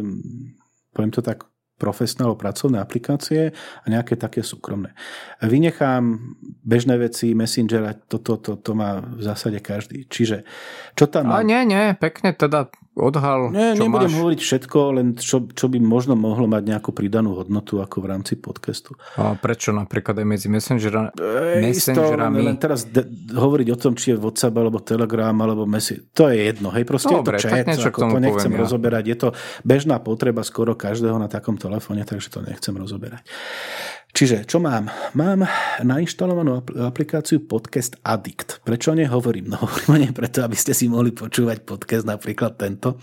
poviem to tak, profesné alebo pracovné aplikácie a nejaké také súkromné. Vynechám bežné veci, Messengera, toto to, to, to má v zásade každý. Čiže čo tam? A nie, nie, pekne teda odhal, Nie, čo nebudem máš. hovoriť všetko, len čo, čo by možno mohlo mať nejakú pridanú hodnotu ako v rámci podcastu. A prečo napríklad aj medzi messengera, e, messengerami? Len, len teraz de- hovoriť o tom, či je WhatsApp alebo Telegram alebo Messi, to je jedno. Hej, proste Dobre, je to chat, ako to nechcem poviem, rozoberať. Je to bežná potreba skoro každého na takom telefóne, takže to nechcem rozoberať. Čiže čo mám? Mám nainštalovanú aplikáciu Podcast Addict. Prečo nehovorím? No [LAUGHS] hovorím nie preto, aby ste si mohli počúvať podcast, napríklad tento.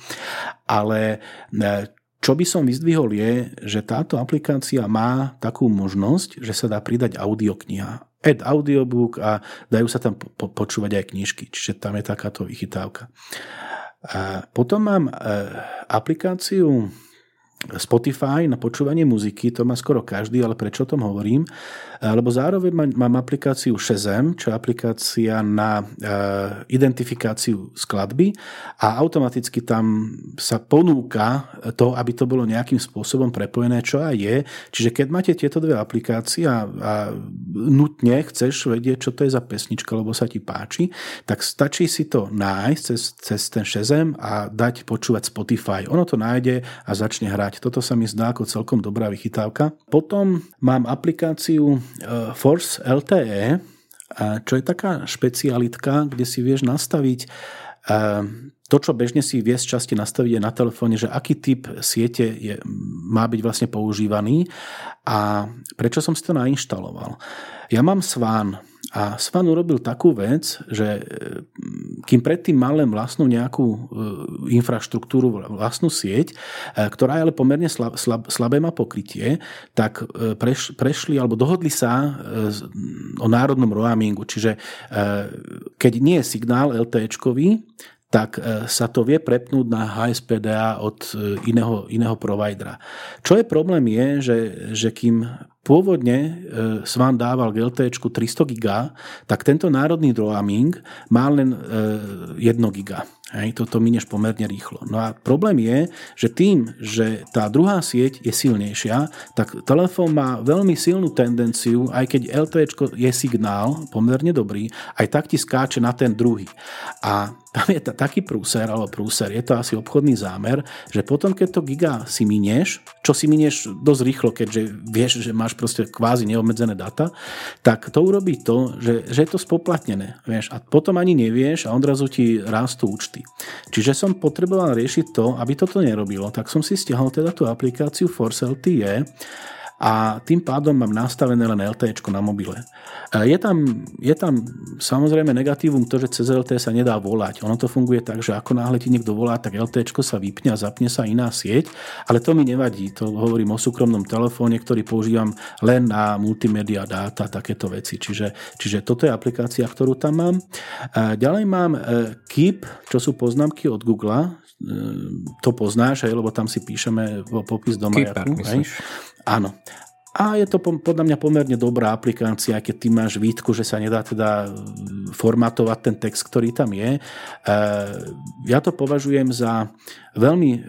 Ale e, čo by som vyzdvihol je, že táto aplikácia má takú možnosť, že sa dá pridať audiokniha. Add audiobook a dajú sa tam po- počúvať aj knižky. Čiže tam je takáto vychytávka. A potom mám e, aplikáciu Spotify na počúvanie muziky, to má skoro každý, ale prečo o tom hovorím? Lebo zároveň mám aplikáciu Shazam, čo je aplikácia na identifikáciu skladby a automaticky tam sa ponúka to, aby to bolo nejakým spôsobom prepojené, čo aj je. Čiže keď máte tieto dve aplikácie a, a nutne chceš vedieť, čo to je za pesnička, lebo sa ti páči, tak stačí si to nájsť cez, cez ten Shazam a dať počúvať Spotify. Ono to nájde a začne hrať. Toto sa mi zdá ako celkom dobrá vychytávka. Potom mám aplikáciu Eh, Force LTE, čo je taká špecialitka, kde si vieš nastaviť eh, to, čo bežne si vie z časti nastaviť je na telefóne, že aký typ siete je, má byť vlastne používaný a prečo som si to nainštaloval. Ja mám Svan a Svan urobil takú vec, že e, kým predtým mal len vlastnú nejakú e, infraštruktúru, vlastnú sieť, e, ktorá je ale pomerne slab, slab, slabé má pokrytie, tak preš, prešli alebo dohodli sa o národnom roamingu. Čiže keď nie je signál LTE-čkový, tak sa to vie prepnúť na HSPDA od iného, iného providera. Čo je problém je, že, že kým pôvodne e, Svan dával GLT 300 giga, tak tento národný roaming má len 1 e, giga. Hej, toto minieš pomerne rýchlo. No a problém je, že tým, že tá druhá sieť je silnejšia, tak telefón má veľmi silnú tendenciu, aj keď LTE je signál pomerne dobrý, aj tak ti skáče na ten druhý. A tam je t- taký prúser, alebo prúser, je to asi obchodný zámer, že potom, keď to giga si minieš, čo si minieš dosť rýchlo, keďže vieš, že máš proste kvázi neobmedzené data, tak to urobí to, že, že je to spoplatnené. Vieš, a potom ani nevieš a odrazu ti rastú účty. Čiže som potreboval riešiť to, aby toto nerobilo, tak som si stiahol teda tú aplikáciu Force LTE a tým pádom mám nastavené len LTE na mobile. Je tam, je tam samozrejme negatívum to, že cez LTE sa nedá volať. Ono to funguje tak, že ako náhle ti niekto volá, tak LTE sa vypne a zapne sa iná sieť, ale to mi nevadí. To hovorím o súkromnom telefóne, ktorý používam len na multimedia dáta, takéto veci. Čiže, čiže toto je aplikácia, ktorú tam mám. Ďalej mám e, Keep, čo sú poznámky od Google. E, to poznáš, hej, lebo tam si píšeme popis do majaku. Hej? Áno. A je to podľa mňa pomerne dobrá aplikácia, keď ty máš výtku, že sa nedá teda formatovať ten text, ktorý tam je. E, ja to považujem za veľmi e,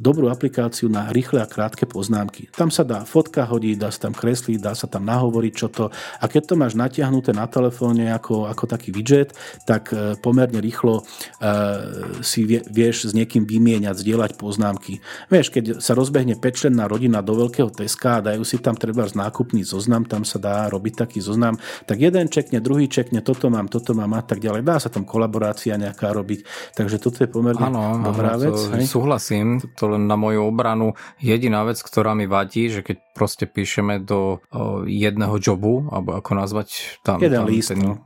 dobrú aplikáciu na rýchle a krátke poznámky. Tam sa dá fotka hodiť, dá sa tam kresliť, dá sa tam nahovoriť čo to. A keď to máš natiahnuté na telefóne ako, ako taký widget, tak e, pomerne rýchlo si vieš s niekým vymieňať, zdieľať poznámky. Vieš, keď sa rozbehne pečlenná rodina do veľkého teska a dajú si tam treba z nákupný zoznam, tam sa dá robiť taký zoznam, tak jeden čekne, druhý čekne, toto mám, toto mám a tak ďalej. Dá sa tam kolaborácia nejaká robiť. Takže toto je pomerne ano, dobrá ano, vec. Hej? Súhlasím, to len na moju obranu. Jediná vec, ktorá mi vadí, že keď proste píšeme do o, jedného jobu, alebo ako nazvať tam, jeden tam list, ten, no.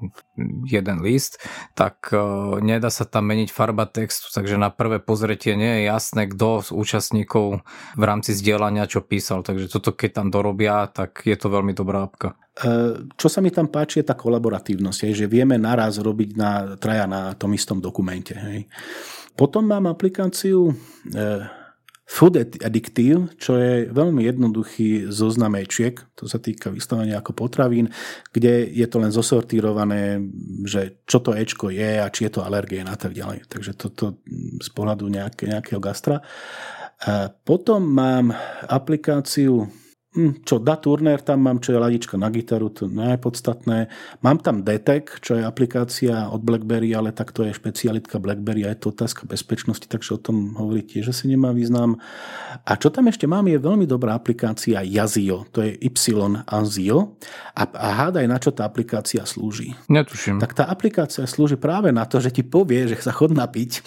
jeden list, tak o, nedá sa tam meniť farba textu, takže na prvé pozretie nie je jasné, kto z účastníkov v rámci zdieľania čo písal. Takže toto keď tam dorobia, tak je to veľmi dobrá apka. E, čo sa mi tam páči je tá kolaboratívnosť, že vieme naraz robiť na, traja na tom istom dokumente. Potom mám aplikáciu e, Food Addictive, čo je veľmi jednoduchý zoznam ečiek, to sa týka vystavania ako potravín, kde je to len zosortírované, že čo to Ečko je a či je to alergén a tak ďalej. Takže toto z pohľadu nejaké, nejakého gastra. A potom mám aplikáciu čo Da Turner tam mám, čo je ladička na gitaru, to nie je podstatné. Mám tam Detec, čo je aplikácia od BlackBerry, ale tak to je špecialitka BlackBerry a je to otázka bezpečnosti, takže o tom hovorí tiež asi nemá význam. A čo tam ešte mám, je veľmi dobrá aplikácia Yazio, to je Y Azio a, a hádaj, na čo tá aplikácia slúži. Netuším. Tak tá aplikácia slúži práve na to, že ti povie, že sa chod napiť. [LAUGHS]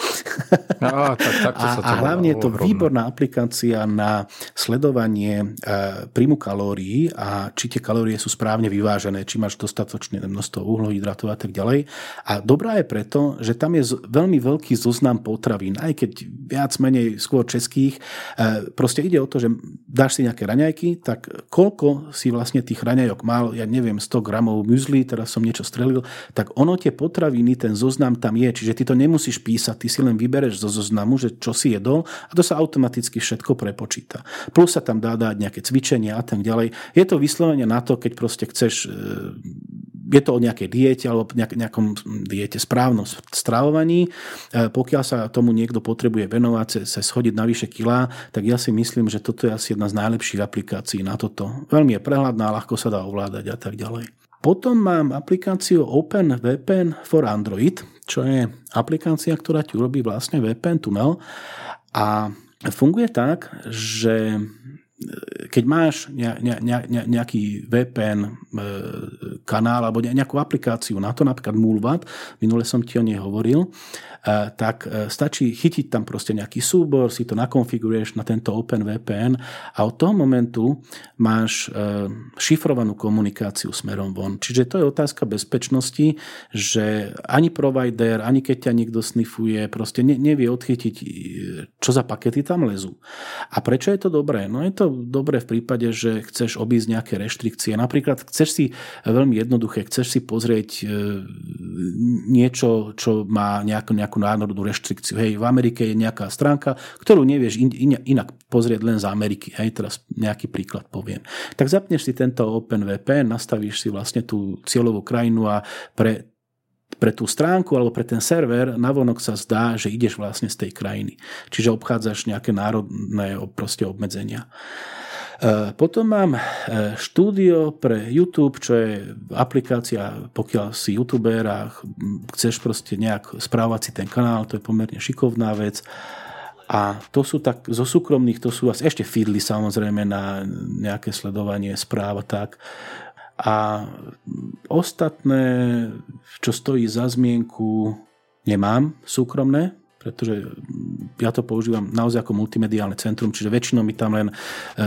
A, tak, tak a, a hlavne je to výborná aplikácia na sledovanie e, príjmu kalórií a či tie kalórie sú správne vyvážené, či máš dostatočné množstvo uhlohydratov a tak ďalej. A dobrá je preto, že tam je veľmi veľký zoznam potravín, aj keď viac menej skôr českých. E, proste ide o to, že dáš si nejaké raňajky, tak koľko si vlastne tých raňajok mal, ja neviem, 100 gramov muesli, teraz som niečo strelil, tak ono tie potraviny, ten zoznam tam je, čiže ty to nemusíš písať, ty si len vybereš zo zoznamu, že čo si jedol a to sa automaticky všetko prepočíta. Plus sa tam dá dať nejaké cvičenie, cvičenia a tak ďalej. Je to vyslovene na to, keď proste chceš, e, je to o nejakej diete alebo nejakom diete správnom stravovaní. E, pokiaľ sa tomu niekto potrebuje venovať, sa schodiť na vyše kilá, tak ja si myslím, že toto je asi jedna z najlepších aplikácií na toto. Veľmi je prehľadná, ľahko sa dá ovládať a tak ďalej. Potom mám aplikáciu OpenVPN for Android, čo je aplikácia, ktorá ti urobí vlastne VPN tunel a funguje tak, že keď máš nejaký VPN e, kanál alebo nejakú aplikáciu na to, napríklad Mulvat, minule som ti o nej hovoril, tak e, stačí chytiť tam proste nejaký súbor, si to nakonfiguruješ na tento OpenVPN a od toho momentu máš e, šifrovanú komunikáciu smerom von. Čiže to je otázka bezpečnosti, že ani provider, ani keď ťa niekto snifuje, proste nevie odchytiť, čo za pakety tam lezú. A prečo je to dobré? No je to dobré v prípade, že chceš obísť nejaké reštrikcie. Napríklad chceš si veľmi jednoduché, chceš si pozrieť niečo, čo má nejakú, nejakú nejakú národnú reštrikciu. Hej, v Amerike je nejaká stránka, ktorú nevieš in, in, inak pozrieť len z Ameriky. Hej, teraz nejaký príklad poviem. Tak zapneš si tento OpenVPN, nastavíš si vlastne tú cieľovú krajinu a pre pre tú stránku alebo pre ten server navonok sa zdá, že ideš vlastne z tej krajiny. Čiže obchádzaš nejaké národné obmedzenia. E, potom mám e, štúdio pre YouTube, čo je aplikácia, pokiaľ si youtuber a chceš proste nejak správať si ten kanál, to je pomerne šikovná vec. A to sú tak, zo súkromných, to sú asi ešte feedly samozrejme na nejaké sledovanie správ tak. A ostatné, čo stojí za zmienku, nemám súkromné, pretože ja to používam naozaj ako multimediálne centrum, čiže väčšinou mi tam len e,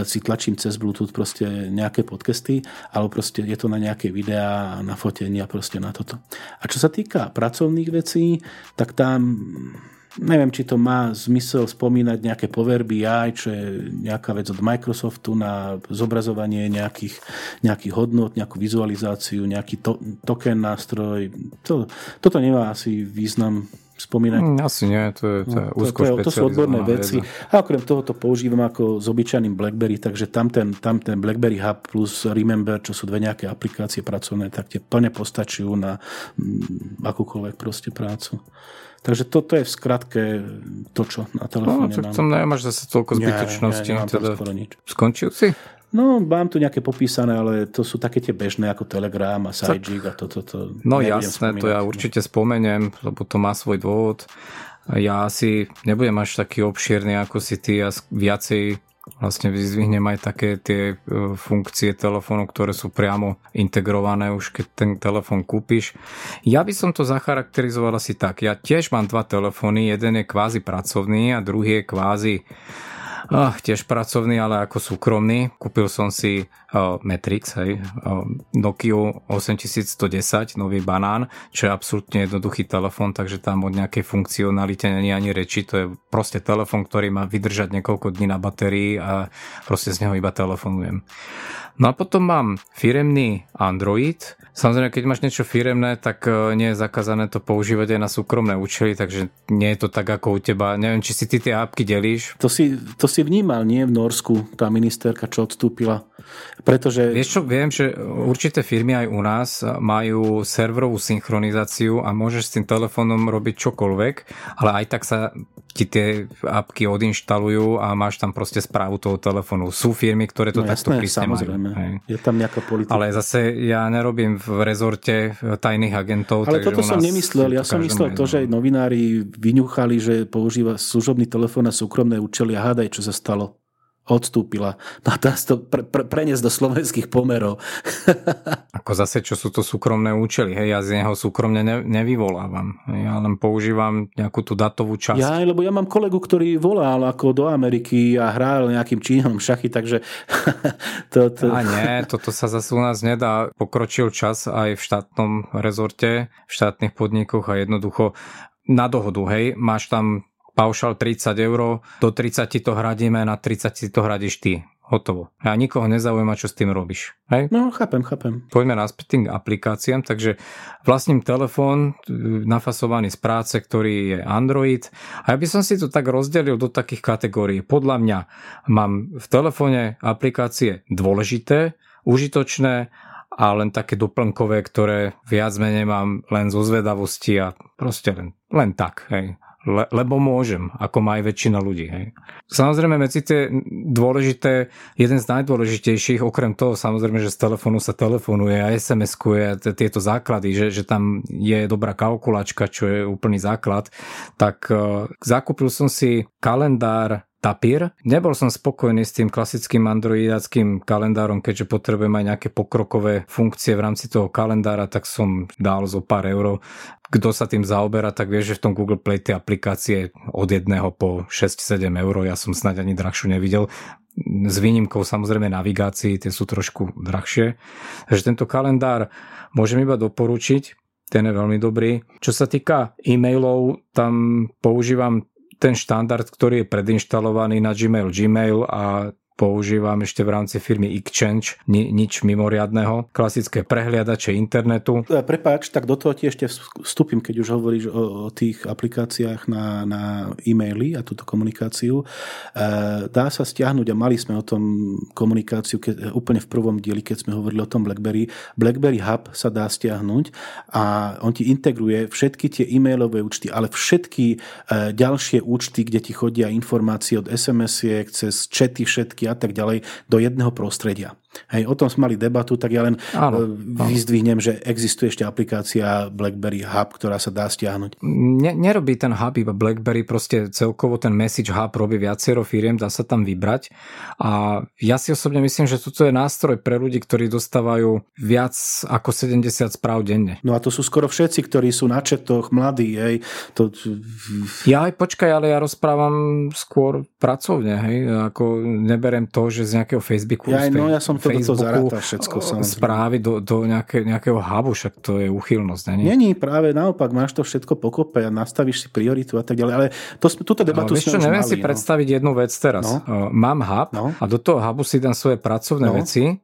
si tlačím cez Bluetooth proste nejaké podcasty, alebo proste je to na nejaké videá, na fotenia, proste na toto. A čo sa týka pracovných vecí, tak tam neviem, či to má zmysel spomínať nejaké Power BI, čo je nejaká vec od Microsoftu na zobrazovanie nejakých, nejakých hodnot, nejakú vizualizáciu, nejaký to, token nástroj. To, toto nemá asi význam spomínať? Mm, asi nie, to je, to je no, úzko to, to, to sú odborné veci. Veda. A okrem toho to používam ako s obyčajným BlackBerry, takže tam ten, tam ten BlackBerry Hub plus Remember, čo sú dve nejaké aplikácie pracovné, tak tie plne postačujú na mm, akúkoľvek proste prácu. Takže toto je v skratke to, čo na telefóne no, mám. Tam nemáš zase toľko zbytočnosti. Nie, nie, teda... Skončil si? No, mám tu nejaké popísané, ale to sú také tie bežné ako Telegram a SideGig a toto. To, to no jasné, to ja určite spomeniem, lebo to má svoj dôvod. Ja asi nebudem až taký obšírny ako si ty a viacej vlastne vyzvihnem aj také tie e, funkcie telefónu, ktoré sú priamo integrované už keď ten telefón kúpiš. Ja by som to zacharakterizoval asi tak. Ja tiež mám dva telefóny, jeden je kvázi pracovný a druhý je kvázi Oh, tiež pracovný, ale ako súkromný. Kúpil som si uh, Matrix, hej, uh, Nokia 8110, nový banán, čo je absolútne jednoduchý telefón, takže tam od nejakej funkcionalite není ani reči. To je proste telefón, ktorý má vydržať niekoľko dní na batérii a proste z neho iba telefonujem. No a potom mám firemný Android. Samozrejme, keď máš niečo firemné, tak e, nie je zakázané to používať aj na súkromné účely, takže nie je to tak ako u teba. Neviem, či si ty tie apky delíš. To si, to si vnímal, nie v Norsku, tá ministerka, čo odstúpila. Pretože... Vieš čo, viem, že určité firmy aj u nás majú serverovú synchronizáciu a môžeš s tým telefónom robiť čokoľvek, ale aj tak sa ti tie apky odinštalujú a máš tam proste správu toho telefónu. Sú firmy, ktoré to no, takto prísne. Majú, Je tam nejaká politika. Ale zase ja nerobím v rezorte tajných agentov. Ale toto som nemyslel. Ja som myslel to, že novinári vyňuchali, že používa služobný telefón na súkromné účely a hádaj, čo sa stalo odstúpila. No a teraz to pre, pre, preniesť do slovenských pomerov. [LAUGHS] Ako zase, čo sú to súkromné účely, hej, ja z neho súkromne ne, nevyvolávam. Ja len používam nejakú tú datovú časť. Ja, lebo ja mám kolegu, ktorý volal ako do Ameriky a hral nejakým Čínom šachy, takže... [LAUGHS] to, to... A nie, toto sa zase u nás nedá. Pokročil čas aj v štátnom rezorte, v štátnych podnikoch a jednoducho na dohodu, hej, máš tam paušal 30 eur, do 30 ti to hradíme, na 30 ti to hradíš ty. Hotovo. A nikoho nezaujíma, čo s tým robíš. Hej? No, chápem, chápem. Poďme na tým aplikáciám. Takže vlastním telefón e, nafasovaný z práce, ktorý je Android. A ja by som si to tak rozdelil do takých kategórií. Podľa mňa mám v telefóne aplikácie dôležité, užitočné a len také doplnkové, ktoré viac menej mám len zo zvedavosti a proste len, len tak. Hej le, lebo môžem, ako má aj väčšina ľudí. Hej. Samozrejme medzi tie dôležité, jeden z najdôležitejších, okrem toho samozrejme, že z telefónu sa telefonuje a SMS-kuje a tieto základy, že, že tam je dobrá kalkulačka, čo je úplný základ, tak uh, zakúpil som si kalendár Tapir. Nebol som spokojný s tým klasickým androidáckým kalendárom, keďže potrebujem aj nejaké pokrokové funkcie v rámci toho kalendára, tak som dal zo pár eur. Kto sa tým zaoberá, tak vie, že v tom Google Play tie aplikácie od jedného po 6-7 eur, ja som snáď ani drahšiu nevidel s výnimkou samozrejme navigácií, tie sú trošku drahšie. Takže tento kalendár môžem iba doporučiť, ten je veľmi dobrý. Čo sa týka e-mailov, tam používam ten štandard, ktorý je predinštalovaný na Gmail Gmail a používam ešte v rámci firmy Exchange, ni, nič mimoriadného, klasické prehliadače internetu. E, prepáč, tak do toho ti ešte vstúpim, keď už hovoríš o, o tých aplikáciách na, na e-maily a túto komunikáciu. E, dá sa stiahnuť a mali sme o tom komunikáciu keď, úplne v prvom dieli, keď sme hovorili o tom BlackBerry. BlackBerry Hub sa dá stiahnuť a on ti integruje všetky tie e-mailové účty, ale všetky e, ďalšie účty, kde ti chodia informácie od SMS-iek cez čety všetky a tak ďalej do jedného prostredia. Hej, o tom sme mali debatu, tak ja len áno, e, vyzdvihnem, že existuje ešte aplikácia BlackBerry Hub, ktorá sa dá stiahnuť. Ne, nerobí ten Hub iba BlackBerry, proste celkovo ten Message Hub robí viacero firiem, dá sa tam vybrať. A ja si osobne myslím, že toto je nástroj pre ľudí, ktorí dostávajú viac ako 70 správ denne. No a to sú skoro všetci, ktorí sú na četoch, mladí, hej. To... Ja aj počkaj, ale ja rozprávam skôr pracovne, hej. Ako neberem to, že z nejakého Facebooku... Ja, no, ja som Facebooku zaráta všetko, správy do, do nejaké, nejakého hubu, však to je uchylnosť. Nie? Není, práve naopak, máš to všetko pokope a nastavíš si prioritu a tak ďalej. Ale to, túto debatu no, sme čo, neviem mali, si no. predstaviť jednu vec teraz. No. Mám hub no. a do toho hubu si dám svoje pracovné no. veci,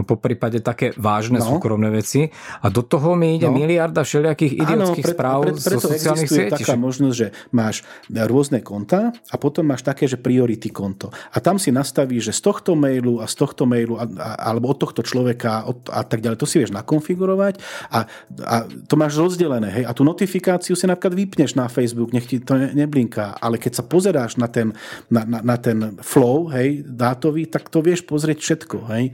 po prípade také vážne no. súkromné veci a do toho mi ide no. miliarda všelijakých idiotských Áno, správ pred, pred, zo sociálnych sietí. taká možnosť, že máš rôzne konta a potom máš také, že priority konto. A tam si nastavíš, že z tohto mailu a z tohto mailu a, a, alebo od tohto človeka od, a tak ďalej, to si vieš nakonfigurovať a, a to máš rozdelené. Hej? A tú notifikáciu si napríklad vypneš na Facebook, nech ti to ne, neblinká, ale keď sa pozeráš na ten, na, na, na ten flow hej, dátový, tak to vieš pozrieť všetko. Hej?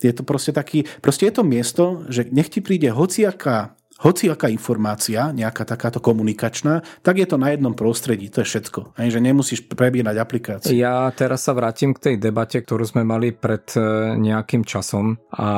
Je to proste taký, proste je to miesto, že nech ti príde hociaká hoci aká informácia, nejaká takáto komunikačná, tak je to na jednom prostredí, to je všetko. Aj, že nemusíš prebírať aplikáciu. Ja teraz sa vrátim k tej debate, ktorú sme mali pred e, nejakým časom a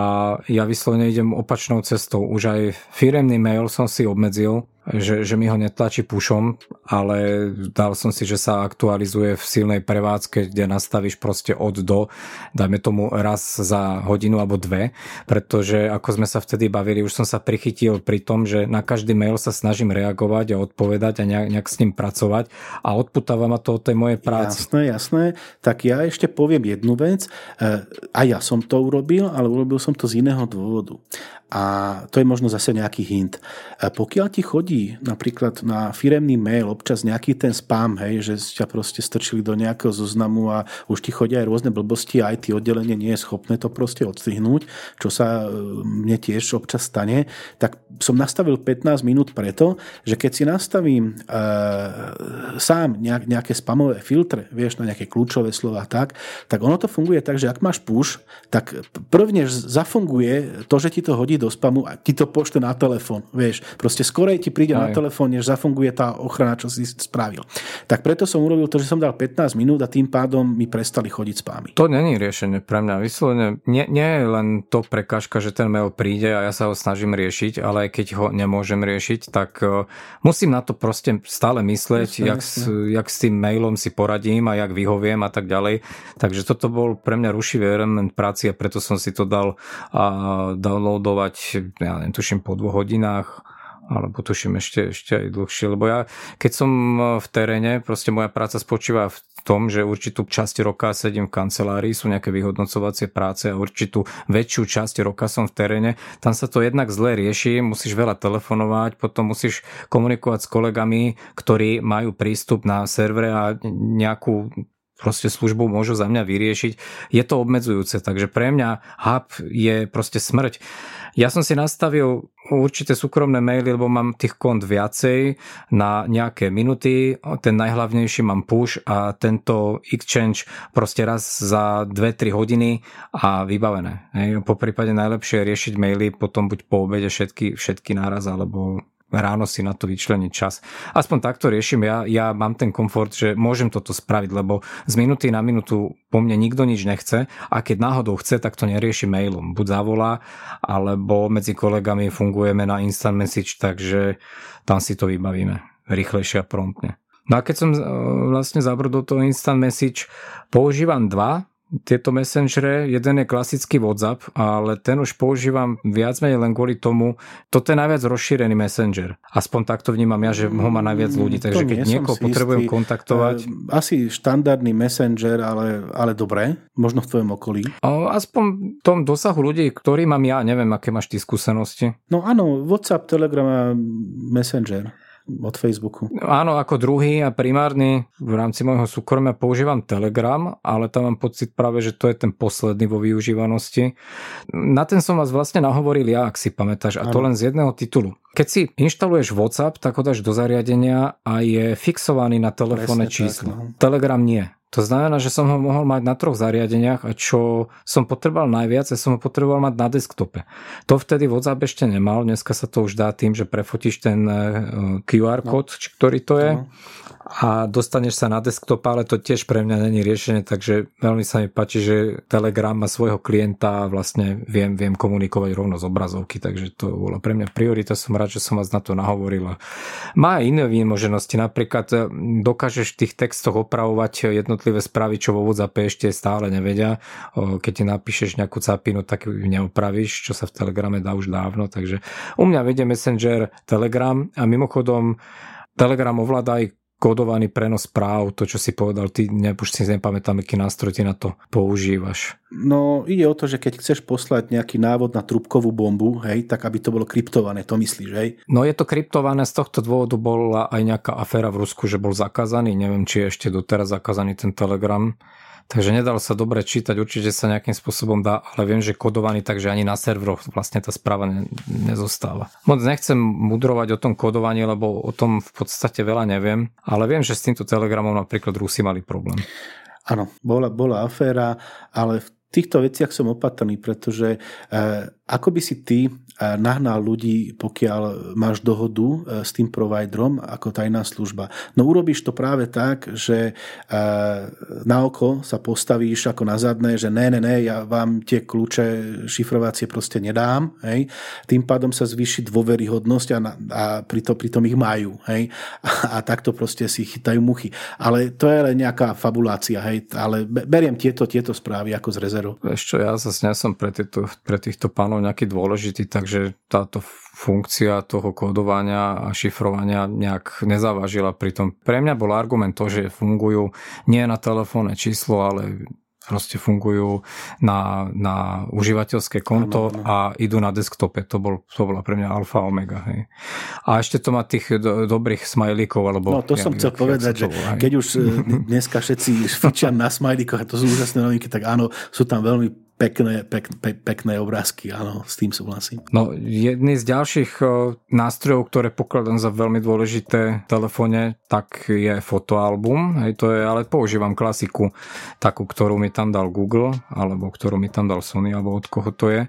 ja vyslovene idem opačnou cestou. Už aj firemný mail som si obmedzil, že, že mi ho netlačí pušom, ale dal som si, že sa aktualizuje v silnej prevádzke, kde nastavíš proste od do, dajme tomu raz za hodinu alebo dve, pretože ako sme sa vtedy bavili, už som sa prichytil pri tom, že na každý mail sa snažím reagovať a odpovedať a nejak, nejak s ním pracovať a odputáva ma to od tej mojej práce. Jasné, jasné. Tak ja ešte poviem jednu vec. E, a ja som to urobil, ale urobil som to z iného dôvodu. A to je možno zase nejaký hint. Pokiaľ ti chodí napríklad na firemný mail občas nejaký ten spam, hej, že ťa proste strčili do nejakého zoznamu a už ti chodia aj rôzne blbosti a aj ty oddelenie nie je schopné to proste odstrihnúť, čo sa e, mne tiež občas stane, tak som nastavil 15 minút preto, že keď si nastavím e, sám nejak, nejaké spamové filtre, vieš, na nejaké kľúčové slova tak, tak ono to funguje tak, že ak máš push, tak prvne zafunguje to, že ti to hodí do spamu a ti to pošle na telefón. Vieš, proste skorej ti príde Aj. na telefón, než zafunguje tá ochrana, čo si spravil. Tak preto som urobil to, že som dal 15 minút a tým pádom mi prestali chodiť spámy. To není riešenie pre mňa. Vyslovene, nie, nie je len to prekážka, že ten mail príde a ja sa ho snažím riešiť, ale aj keď ho nemôžem riešiť, tak uh, musím na to proste stále myslieť, jasne, jak, jasne. S, jak s tým mailom si poradím a jak vyhoviem a tak ďalej. Takže toto bol pre mňa rušivý element práci a preto som si to dal uh, downloadovať trvať, ja neviem, tuším po dvoch hodinách, alebo tuším ešte, ešte aj dlhšie, lebo ja, keď som v teréne, proste moja práca spočíva v tom, že určitú časť roka sedím v kancelárii, sú nejaké vyhodnocovacie práce a určitú väčšiu časť roka som v teréne. Tam sa to jednak zle rieši, musíš veľa telefonovať, potom musíš komunikovať s kolegami, ktorí majú prístup na servere a nejakú proste službu môžu za mňa vyriešiť. Je to obmedzujúce, takže pre mňa hub je proste smrť. Ja som si nastavil určité súkromné maily, lebo mám tých kont viacej na nejaké minuty. Ten najhlavnejší mám push a tento exchange proste raz za 2-3 hodiny a vybavené. Po prípade najlepšie je riešiť maily potom buď po obede všetky, všetky náraz alebo ráno si na to vyčleniť čas. Aspoň takto riešim. Ja, ja mám ten komfort, že môžem toto spraviť, lebo z minúty na minútu po mne nikto nič nechce a keď náhodou chce, tak to nerieši mailom. Buď zavolá, alebo medzi kolegami fungujeme na instant message, takže tam si to vybavíme rýchlejšie a promptne. No a keď som e, vlastne zabrdol do toho instant message, používam dva, tieto messengere, jeden je klasický WhatsApp, ale ten už používam viac menej len kvôli tomu, toto je najviac rozšírený messenger. Aspoň takto vnímam ja, že ho má najviac ľudí, mm, takže keď niekoho potrebujem istý. kontaktovať... Eh, asi štandardný messenger, ale, ale dobré, možno v tvojom okolí. Aspoň v tom dosahu ľudí, ktorý mám ja, neviem, aké máš ty skúsenosti. No áno, WhatsApp, Telegram a Messenger od Facebooku. Áno, ako druhý a primárny v rámci môjho súkromia používam Telegram, ale tam mám pocit práve, že to je ten posledný vo využívanosti. Na ten som vás vlastne nahovoril ja, ak si pamätáš, a to len z jedného titulu. Keď si inštaluješ WhatsApp, tak ho dáš do zariadenia a je fixovaný na telefónne číslo. Tak, no. Telegram nie. To znamená, že som ho mohol mať na troch zariadeniach a čo som potreboval najviac, ja som ho potreboval mať na desktope. To vtedy WhatsApp ešte nemal, dneska sa to už dá tým, že prefotíš ten eh, QR no. kód, no. ktorý to je. No a dostaneš sa na desktop, ale to tiež pre mňa není riešenie, takže veľmi sa mi páči, že Telegram má svojho klienta a vlastne viem, viem komunikovať rovno z obrazovky, takže to bola pre mňa priorita, som rád, že som vás na to nahovoril. Má aj iné výmoženosti, napríklad e, dokážeš v tých textoch opravovať jednotlivé správy, čo vo WhatsApp ešte stále nevedia. Keď ti napíšeš nejakú capinu, tak ju neopravíš, čo sa v Telegrame dá už dávno, takže u mňa vedie Messenger Telegram a mimochodom Telegram ovláda aj kódovaný prenos práv, to čo si povedal, ty ne, už si nepamätám, aký nástroj ty na to používaš. No ide o to, že keď chceš poslať nejaký návod na trúbkovú bombu, hej, tak aby to bolo kryptované, to myslíš, hej? No je to kryptované, z tohto dôvodu bola aj nejaká aféra v Rusku, že bol zakázaný, neviem, či je ešte doteraz zakázaný ten Telegram. Takže nedal sa dobre čítať, určite sa nejakým spôsobom dá, ale viem, že kodovaný, takže ani na serveroch vlastne tá správa ne, nezostáva. Moc nechcem mudrovať o tom kodovaní, lebo o tom v podstate veľa neviem, ale viem, že s týmto telegramom napríklad Rusi mali problém. Áno, bola, bola aféra, ale v týchto veciach som opatrný, pretože eh, ako by si ty eh, nahnal ľudí, pokiaľ máš dohodu eh, s tým providerom ako tajná služba? No urobíš to práve tak, že na oko sa postavíš ako na zadné, že ne, ne, ne, ja vám tie kľúče šifrovacie proste nedám. Hej? Tým pádom sa zvýši dôveryhodnosť a, a pritom, pritom ich majú. Hej? A, a takto proste si chytajú muchy. Ale to je len nejaká fabulácia. Hej? Ale beriem tieto, tieto správy ako z. Vieš čo, ja zase som pre, týchto, pre týchto pánov nejaký dôležitý, takže táto funkcia toho kódovania a šifrovania nejak nezávažila. Pritom pre mňa bol argument to, že fungujú nie na telefónne číslo, ale proste fungujú na, na užívateľské konto ano, ano. a idú na desktope. To, bol, to bola pre mňa alfa omega. Hej. A ešte to má tých do, dobrých smajlíkov. Alebo, no to ja, som chcel povedať, že bol, keď už e, dneska všetci [LAUGHS] fičia na smajlíkoch a to sú úžasné novinky, tak áno, sú tam veľmi pekné, pek, pe, pekné obrázky, áno, s tým súhlasím. No, jedný z ďalších nástrojov, ktoré pokladám za veľmi dôležité v telefóne, tak je fotoalbum, hej, to je, ale používam klasiku, takú, ktorú mi tam dal Google, alebo ktorú mi tam dal Sony, alebo od koho to je,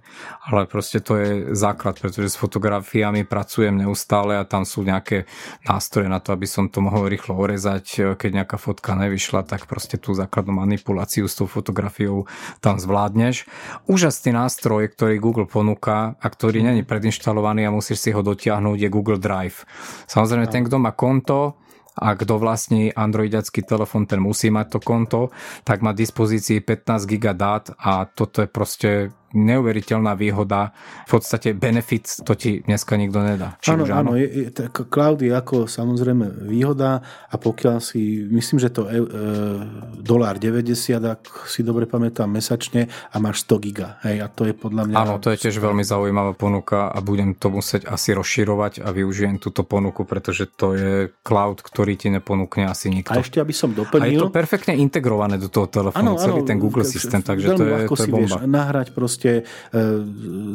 ale proste to je základ, pretože s fotografiami pracujem neustále a tam sú nejaké nástroje na to, aby som to mohol rýchlo orezať, keď nejaká fotka nevyšla, tak proste tú základnú manipuláciu s tou fotografiou tam zvládneš Úžasný nástroj, ktorý Google ponúka a ktorý není predinštalovaný a musíš si ho dotiahnuť, je Google Drive. Samozrejme, ten, kto má konto, a kto vlastní androidiacký telefon, ten musí mať to konto, tak má dispozícii 15 GB dát a toto je proste neuveriteľná výhoda, v podstate benefit to ti dneska nikto nedá. Či áno, áno, je, je, tak cloud je ako samozrejme výhoda a pokiaľ si, myslím, že to e, dolár 90, ak si dobre pamätám, mesačne a máš 100 giga. Hej, a to je podľa mňa... Áno, to je tiež veľmi zaujímavá ponuka a budem to musieť asi rozširovať a využijem túto ponuku, pretože to je cloud, ktorý ti neponúkne asi nikto. A ešte, aby som doplnil... A je to perfektne integrované do toho telefónu, celý ten Google systém, takže to je, to je bomba. Vieš nahrať proste proste e,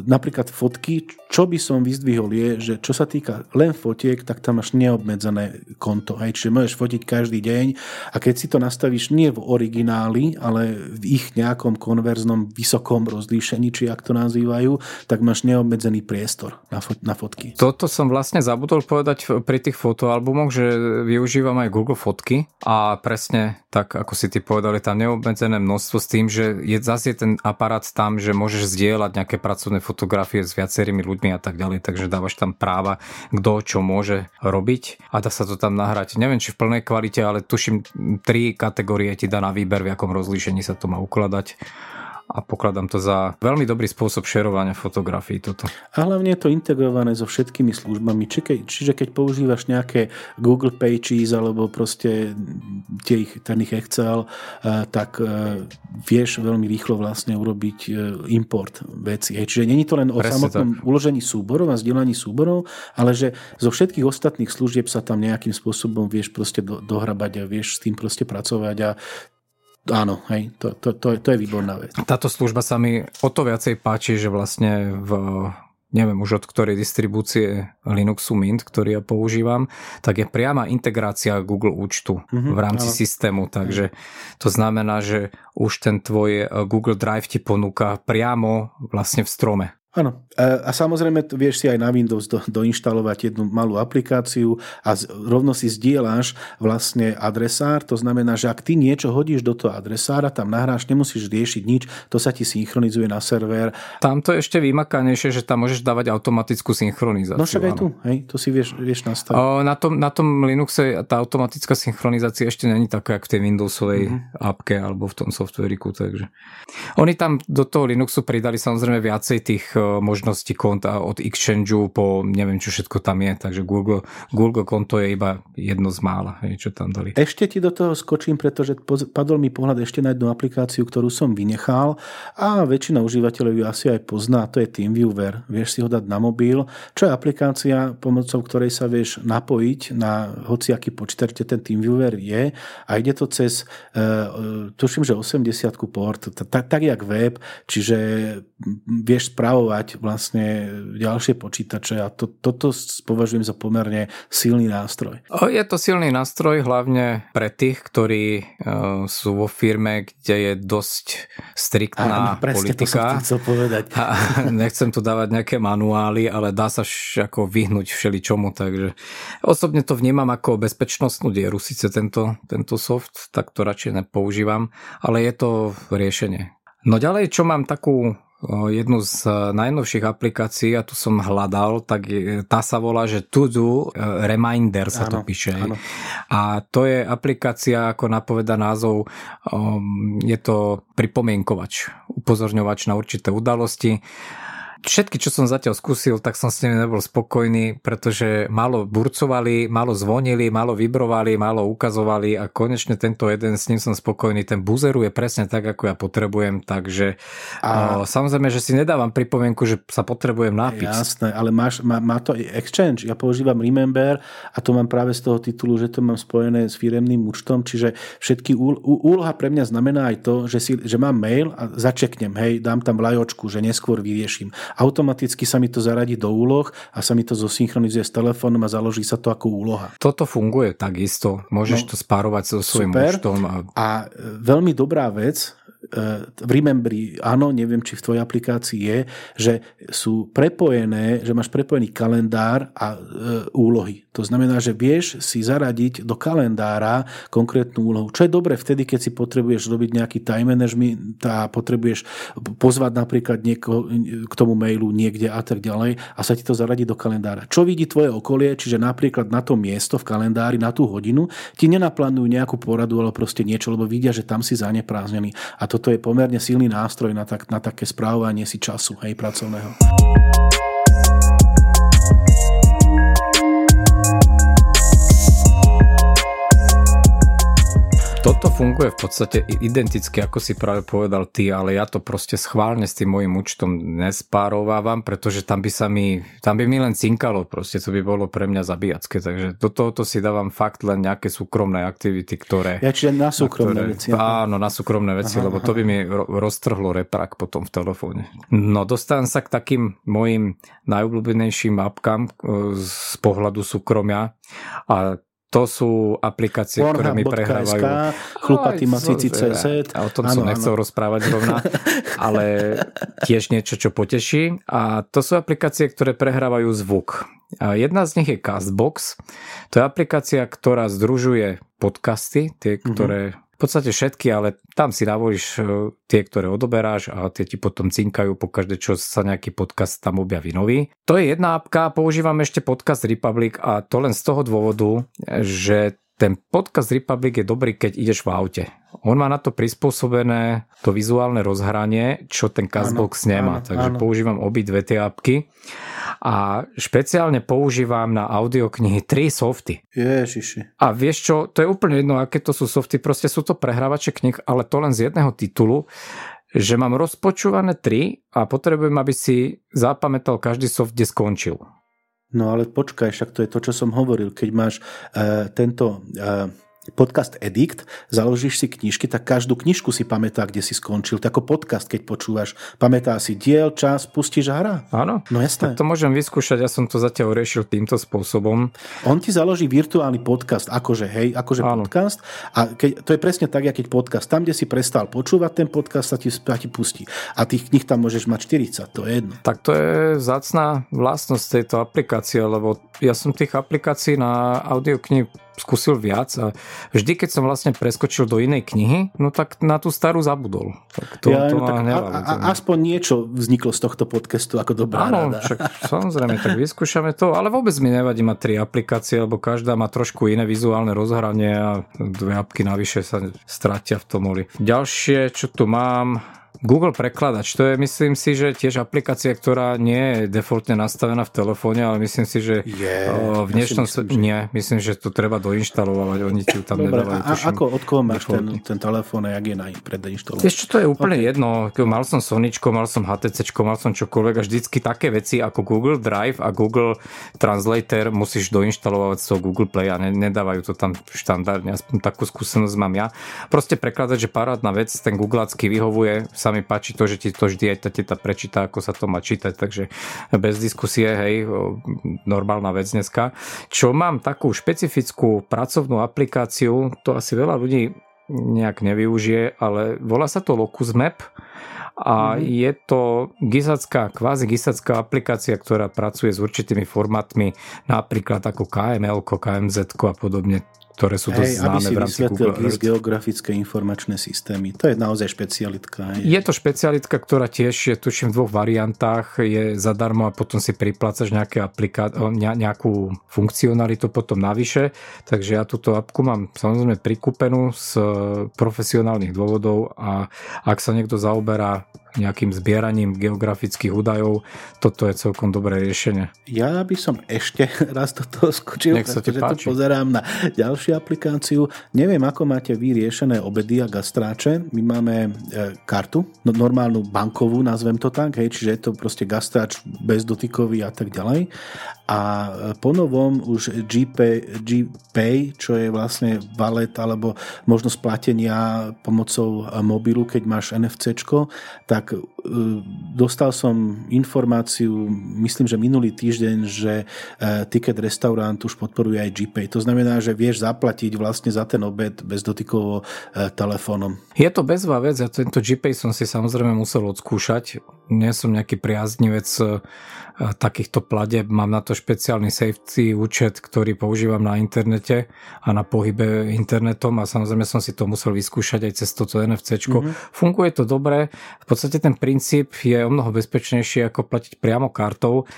napríklad fotky, čo by som vyzdvihol je, že čo sa týka len fotiek, tak tam máš neobmedzené konto. Hej? Čiže môžeš fotiť každý deň a keď si to nastavíš nie v origináli, ale v ich nejakom konverznom vysokom rozlíšení, či ak to nazývajú, tak máš neobmedzený priestor na, fot- na fotky. Toto som vlastne zabudol povedať pri tých fotoalbumoch, že využívam aj Google fotky a presne tak, ako si ty povedali, tam neobmedzené množstvo s tým, že je zase ten aparát tam, že môže môžeš zdieľať nejaké pracovné fotografie s viacerými ľuďmi a tak ďalej, takže dávaš tam práva, kto čo môže robiť a dá sa to tam nahrať. Neviem, či v plnej kvalite, ale tuším, tri kategórie ti dá na výber, v akom rozlíšení sa to má ukladať a pokladám to za veľmi dobrý spôsob šerovania fotografií toto. A hlavne je to integrované so všetkými službami, čiže keď používaš nejaké Google Pages alebo proste tie ich, ten ich Excel, eh, tak eh, vieš veľmi rýchlo vlastne urobiť eh, import veci. Čiže není to len o Presne samotnom tak. uložení súborov a zdieľaní súborov, ale že zo všetkých ostatných služieb sa tam nejakým spôsobom vieš proste dohrabať a vieš s tým proste pracovať a áno, hej, to, to, to, to je výborná vec. Táto služba sa mi o to viacej páči, že vlastne v neviem už od ktorej distribúcie Linuxu Mint, ktorý ja používam, tak je priama integrácia Google účtu mm-hmm, v rámci áno. systému, takže to znamená, že už ten tvoj Google Drive ti ponúka priamo vlastne v strome. Áno. A, a samozrejme vieš si aj na Windows do, doinštalovať jednu malú aplikáciu a z, rovno si zdieľaš vlastne adresár. To znamená, že ak ty niečo hodíš do toho adresára, tam nahráš, nemusíš riešiť nič, to sa ti synchronizuje na server. Tam to je ešte vymakanejšie, že tam môžeš dávať automatickú synchronizáciu. No však aj tu, hej, to si vieš, vieš nastaviť. O, na, tom, na tom Linuxe tá automatická synchronizácia ešte není taká, ako v tej Windowsovej mm-hmm. appke alebo v tom softveriku, takže. Oni tam do toho Linuxu pridali samozrejme viacej tých možnosti konta od Exchange po neviem čo všetko tam je, takže Google, Google konto je iba jedno z mála, čo tam dali. Ešte ti do toho skočím, pretože padol mi pohľad ešte na jednu aplikáciu, ktorú som vynechal a väčšina užívateľov ju asi aj pozná, to je TeamViewer. Vieš si ho dať na mobil, čo je aplikácia, pomocou ktorej sa vieš napojiť na hociaký počítač, kde ten TeamViewer je a ide to cez, uh, tuším, že 80 port, tak jak web, čiže vieš spravovať vlastne ďalšie počítače a to, toto považujem za pomerne silný nástroj. Je to silný nástroj hlavne pre tých, ktorí uh, sú vo firme, kde je dosť striktná Áno, politika. To povedať. A [LAUGHS] nechcem tu dávať nejaké manuály, ale dá sa ako vyhnúť všeličomu, takže osobne to vnímam ako bezpečnostnú dieru, síce tento, tento soft, tak to radšej nepoužívam, ale je to riešenie. No ďalej, čo mám takú jednu z e, najnovších aplikácií, a tu som hľadal, tak tá sa volá, že To Do e, Reminder sa áno, to píše. Áno. A to je aplikácia, ako napoveda názov, je to pripomienkovač, upozorňovač na určité udalosti Všetky, čo som zatiaľ skúsil, tak som s nimi nebol spokojný, pretože málo burcovali, málo zvonili, málo vibrovali, málo ukazovali a konečne tento jeden, s ním som spokojný. Ten buzeruje presne tak, ako ja potrebujem, takže a... o, samozrejme, že si nedávam pripomienku, že sa potrebujem napiť. Jasné, ale máš, má, má to Exchange. Ja používam Remember a to mám práve z toho titulu, že to mám spojené s firemným účtom, čiže všetky úloha pre mňa znamená aj to, že, si, že mám mail a začeknem, hej, dám tam vlajočku, že neskôr vyrieším automaticky sa mi to zaradí do úloh a sa mi to zosynchronizuje s telefónom a založí sa to ako úloha. Toto funguje takisto. Môžeš no, to spárovať so svojím účtom. A... a veľmi dobrá vec, E, v Remembry, áno, neviem, či v tvojej aplikácii je, že sú prepojené, že máš prepojený kalendár a e, úlohy. To znamená, že vieš si zaradiť do kalendára konkrétnu úlohu. Čo je dobre vtedy, keď si potrebuješ robiť nejaký time management a potrebuješ pozvať napríklad niekoho k tomu mailu niekde a tak ďalej a sa ti to zaradí do kalendára. Čo vidí tvoje okolie, čiže napríklad na to miesto v kalendári, na tú hodinu, ti nenaplánujú nejakú poradu, alebo proste niečo, lebo vidia, že tam si zaneprázdnený. A toto je pomerne silný nástroj na, tak, na také správovanie si času hej, pracovného. Toto funguje v podstate identicky, ako si práve povedal ty, ale ja to proste schválne s tým môjim účtom nespárovávam, pretože tam by sa mi, tam by mi len cinkalo, proste to by bolo pre mňa zabíjacké, takže do tohoto si dávam fakt len nejaké súkromné aktivity, ktoré... Ja, čiže na súkromné na ktoré, veci. Áno, na súkromné veci, aha, lebo aha. to by mi roztrhlo reprak potom v telefóne. No, dostávam sa k takým mojim najobľúbenejším apkám e, z pohľadu súkromia a to sú aplikácie, ktoré mi prehrávajú. Chlupatý masíci CZ. O tom ano, som nechcel ano. rozprávať rovna, [LAUGHS] ale tiež niečo, čo poteší. A to sú aplikácie, ktoré prehrávajú zvuk. A jedna z nich je Castbox. To je aplikácia, ktorá združuje podcasty, tie, mhm. ktoré mm-hmm v podstate všetky, ale tam si navolíš e, tie, ktoré odoberáš a tie ti potom cinkajú po každé, čo sa nejaký podcast tam objaví nový. To je jedna apka, používam ešte podcast Republic a to len z toho dôvodu, že ten podcast Republic je dobrý, keď ideš v aute. On má na to prispôsobené to vizuálne rozhranie, čo ten Castbox áno, nemá. Áno, takže áno. používam obidve tie apky a špeciálne používam na audioknihy tri softy. Ježiši. A vieš čo, to je úplne jedno, aké to sú softy, proste sú to prehrávače knih, ale to len z jedného titulu, že mám rozpočúvané tri a potrebujem, aby si zapamätal každý soft, kde skončil. No ale počkaj, však to je to, čo som hovoril. Keď máš uh, tento uh, podcast Edict, založíš si knižky, tak každú knižku si pamätá, kde si skončil. Tak ako podcast, keď počúvaš, pamätá si diel, čas, pustíš a hra. Áno. No jasné. Tak to môžem vyskúšať, ja som to zatiaľ riešil týmto spôsobom. On ti založí virtuálny podcast, akože hej, akože Áno. podcast. A keď, to je presne tak, keď podcast. Tam, kde si prestal počúvať ten podcast, sa ti, sa ti pustí. A tých knih tam môžeš mať 40, to je jedno. Tak to je zácná vlastnosť tejto aplikácie, lebo ja som tých aplikácií na audioknihy skúsil viac a vždy, keď som vlastne preskočil do inej knihy, no tak na tú starú zabudol. Tak to, ja, to no, tak a, a, aspoň niečo vzniklo z tohto podcastu ako dobrá Áno, rada. Však, [LAUGHS] samozrejme, tak vyskúšame to, ale vôbec mi nevadí mať tri aplikácie, lebo každá má trošku iné vizuálne rozhranie a dve apky navyše sa stratia v tom oli. Ďalšie, čo tu mám, Google prekladač, to je myslím si, že tiež aplikácia, ktorá nie je defaultne nastavená v telefóne, ale myslím si, že je, v dnešnom ja myslím, že... nie, myslím, že to treba doinštalovať, oni ti tam Dobre, nedávajú. A, ako, od koho máš ten, ten telefón a jak je na predinštalovaný? Vieš čo, to je úplne okay. jedno. Mal som Soničko, mal som HTC, mal som čokoľvek a vždycky také veci ako Google Drive a Google Translator musíš doinštalovať z toho Google Play a ne, nedávajú to tam štandardne, aspoň takú skúsenosť mám ja. Proste prekladať, že parádna vec, ten Googleacký vyhovuje, sa mi páči to, že ti to vždy aj tá teta prečíta, ako sa to má čítať, takže bez diskusie, hej, normálna vec dneska. Čo mám takú špecifickú pracovnú aplikáciu, to asi veľa ľudí nejak nevyužije, ale volá sa to Locus Map a mm-hmm. je to gizacká, kvázi gizacká aplikácia, ktorá pracuje s určitými formátmi, napríklad ako KML, KMZ a podobne ktoré sú dosť hej, známe v rámci Google Earth. geografické informačné systémy. To je naozaj špecialitka. Hej. Je to špecialitka, ktorá tiež je tuším v dvoch variantách. Je zadarmo a potom si priplácaš nejaké apliká- nejakú funkcionalitu potom navyše. Takže ja túto apku mám samozrejme prikúpenú z profesionálnych dôvodov a ak sa niekto zaoberá nejakým zbieraním geografických údajov, toto je celkom dobré riešenie. Ja by som ešte [LAUGHS] raz do toho skočil, Nech sa pretože tu pozerám na ďalšiu aplikáciu. Neviem, ako máte vy riešené obedy a gastráče. My máme e, kartu, no, normálnu bankovú, nazvem to tak, hej, čiže je to proste gastráč bezdotykový a tak ďalej. A ponovom už GPay, GPay, čo je vlastne valet alebo možnosť platenia pomocou mobilu, keď máš NFC, tak dostal som informáciu, myslím, že minulý týždeň, že e, Ticket Restaurant už podporuje aj GPay. To znamená, že vieš zaplatiť vlastne za ten obed bezdotykovo telefónom. Je to bezvá vec, ja tento GPay som si samozrejme musel odskúšať. Nie som nejaký priaznivec takýchto pladeb. Mám na to špeciálny safety účet, ktorý používam na internete a na pohybe internetom a samozrejme som si to musel vyskúšať aj cez toto NFC. Mm-hmm. Funguje to dobre. V podstate ten princíp je o mnoho bezpečnejší ako platiť priamo kartou,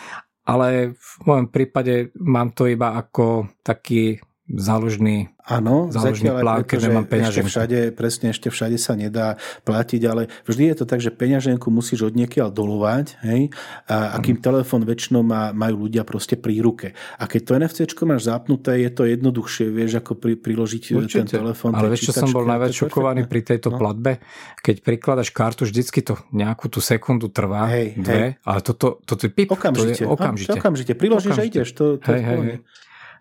ale v mojom prípade mám to iba ako taký záložný Áno, zatiaľ plán, keď nemám peňaženku. Ešte všade, presne, ešte všade sa nedá platiť, ale vždy je to tak, že peňaženku musíš od niekiaľ dolovať, hej, a, a kým mm. telefón väčšinou má, majú ľudia proste pri ruke. A keď to NFC máš zapnuté, je to jednoduchšie, vieš, ako pri, priložiť e, Určite. ten telefón. Ale vieš, čo som bol najviac šokovaný pri tejto no. platbe? Keď prikladaš kartu, vždycky to nejakú tú sekundu trvá, hej, dve, hej. ale toto, toto je pip, okamžite. to je okamžite. Okamžite. Priložíš okamžite. a ideš. To, to hej, hej, hej.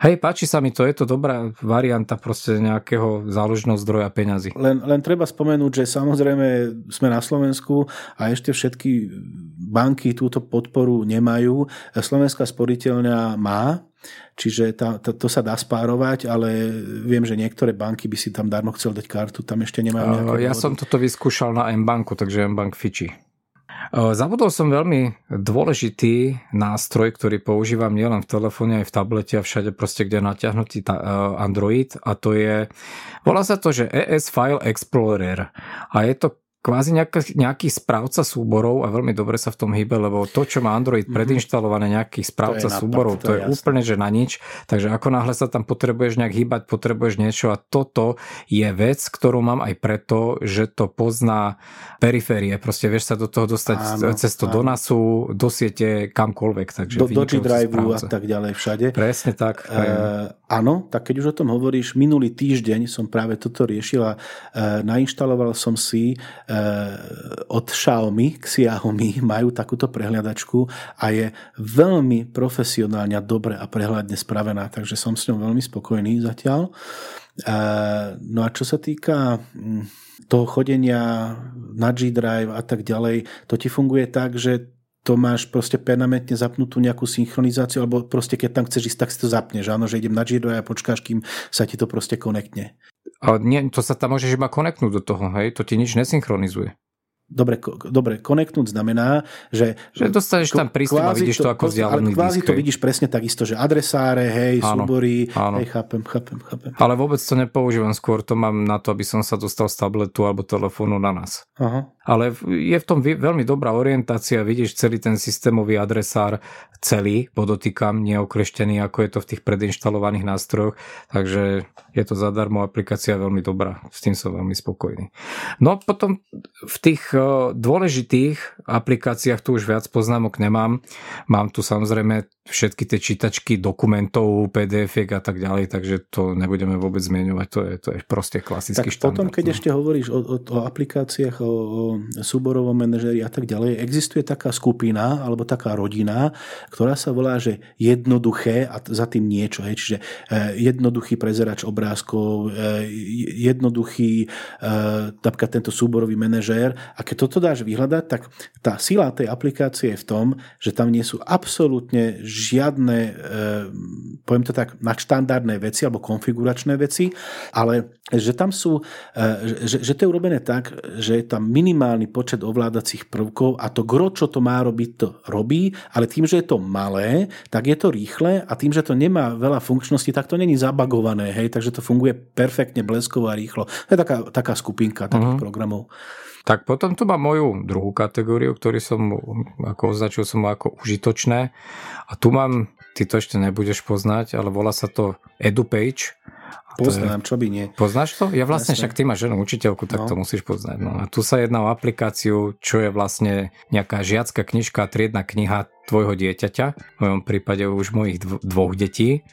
Hej, páči sa mi to, je to dobrá varianta proste nejakého záložného zdroja peňazí. Len, len treba spomenúť, že samozrejme sme na Slovensku a ešte všetky banky túto podporu nemajú. Slovenská sporiteľňa má, Čiže tá, tá, to sa dá spárovať, ale viem, že niektoré banky by si tam darmo chcel dať kartu, tam ešte nemajú nejaké Ja dôvody. som toto vyskúšal na M-banku, takže M-bank fiči. Zabudol som veľmi dôležitý nástroj, ktorý používam nielen v telefóne, aj v tablete a všade proste, kde je natiahnutý Android a to je, volá sa to, že ES File Explorer. A je to kvázi nejaký, nejaký správca súborov a veľmi dobre sa v tom hýbe, lebo to, čo má Android mm-hmm. predinštalované, nejaký správca to súborov, to, to je, je úplne, že na nič. Takže ako náhle sa tam potrebuješ nejak hýbať, potrebuješ niečo a toto je vec, ktorú mám aj preto, že to pozná periférie. Proste vieš sa do toho dostať áno, cez to áno. do NASu, do siete, kamkoľvek. Takže do, do G-Drive a tak ďalej všade. Presne tak. Uh, áno, tak keď už o tom hovoríš, minulý týždeň som práve toto riešil a uh, nainštaloval som si Eh, od Xiaomi k Xiaomi majú takúto prehliadačku a je veľmi profesionálne, dobre a prehľadne spravená, takže som s ňou veľmi spokojný zatiaľ. Eh, no a čo sa týka hm, toho chodenia na G-Drive a tak ďalej, to ti funguje tak, že to máš proste permanentne zapnutú nejakú synchronizáciu, alebo proste keď tam chceš ísť, tak si to zapneš. Áno, že idem na G-Drive a počkáš, kým sa ti to proste konektne. Ale nie, to sa tam môžeš iba koneknúť do toho, hej? To ti nič nesynchronizuje. Dobre, dobre, konektnúť znamená, že... Že dostaneš tam prístup a vidíš to, to ako vzdialený kvázi to vidíš presne takisto, že adresáre, hej, áno, súbory, áno. hej, chápem, chápem, chápem. Ale vôbec to nepoužívam, skôr to mám na to, aby som sa dostal z tabletu alebo telefónu na nás. Aha. Ale je v tom veľmi dobrá orientácia, vidíš celý ten systémový adresár, celý, podotýkam, neokleštený, ako je to v tých predinštalovaných nástrojoch, takže je to zadarmo aplikácia veľmi dobrá, s tým som veľmi spokojný. No potom v tých dôležitých aplikáciách tu už viac poznámok nemám. Mám tu samozrejme všetky tie čítačky dokumentov, pdf a tak ďalej, takže to nebudeme vôbec zmieňovať, to je, to je proste klasický tak štandard. potom, keď no. ešte hovoríš o, o, o aplikáciách, o, o súborovom manažeri a tak ďalej, existuje taká skupina alebo taká rodina, ktorá sa volá, že jednoduché a za tým niečo, hej, čiže eh, jednoduchý prezerač obrázkov, eh, jednoduchý eh, napríklad tento súborový manažér a keď toto dáš vyhľadať, tak tá sila tej aplikácie je v tom, že tam nie sú absolútne žiadne, eh, poviem to tak, nadštandardné veci alebo konfiguračné veci, ale že tam sú, eh, že, že to je urobené tak, že je tam minimálny počet ovládacích prvkov a to gro, čo to má robiť, to robí, ale tým, že je to malé, tak je to rýchle a tým, že to nemá veľa funkčností, tak to není zabagované, hej, takže to funguje perfektne, bleskovo a rýchlo. To je taká, taká skupinka takých uh-huh. programov. Tak potom tu mám moju druhú kategóriu, ktorý som, ako označil som ako užitočné. A tu mám, ty to ešte nebudeš poznať, ale volá sa to EduPage. Poznám, čo by nie. Poznáš to? Ja vlastne Jasne. však ty máš ženu učiteľku, tak no. to musíš poznať. No a tu sa jedná o aplikáciu, čo je vlastne nejaká žiacka knižka, triedna kniha tvojho dieťaťa, v mojom prípade už mojich dvoch detí.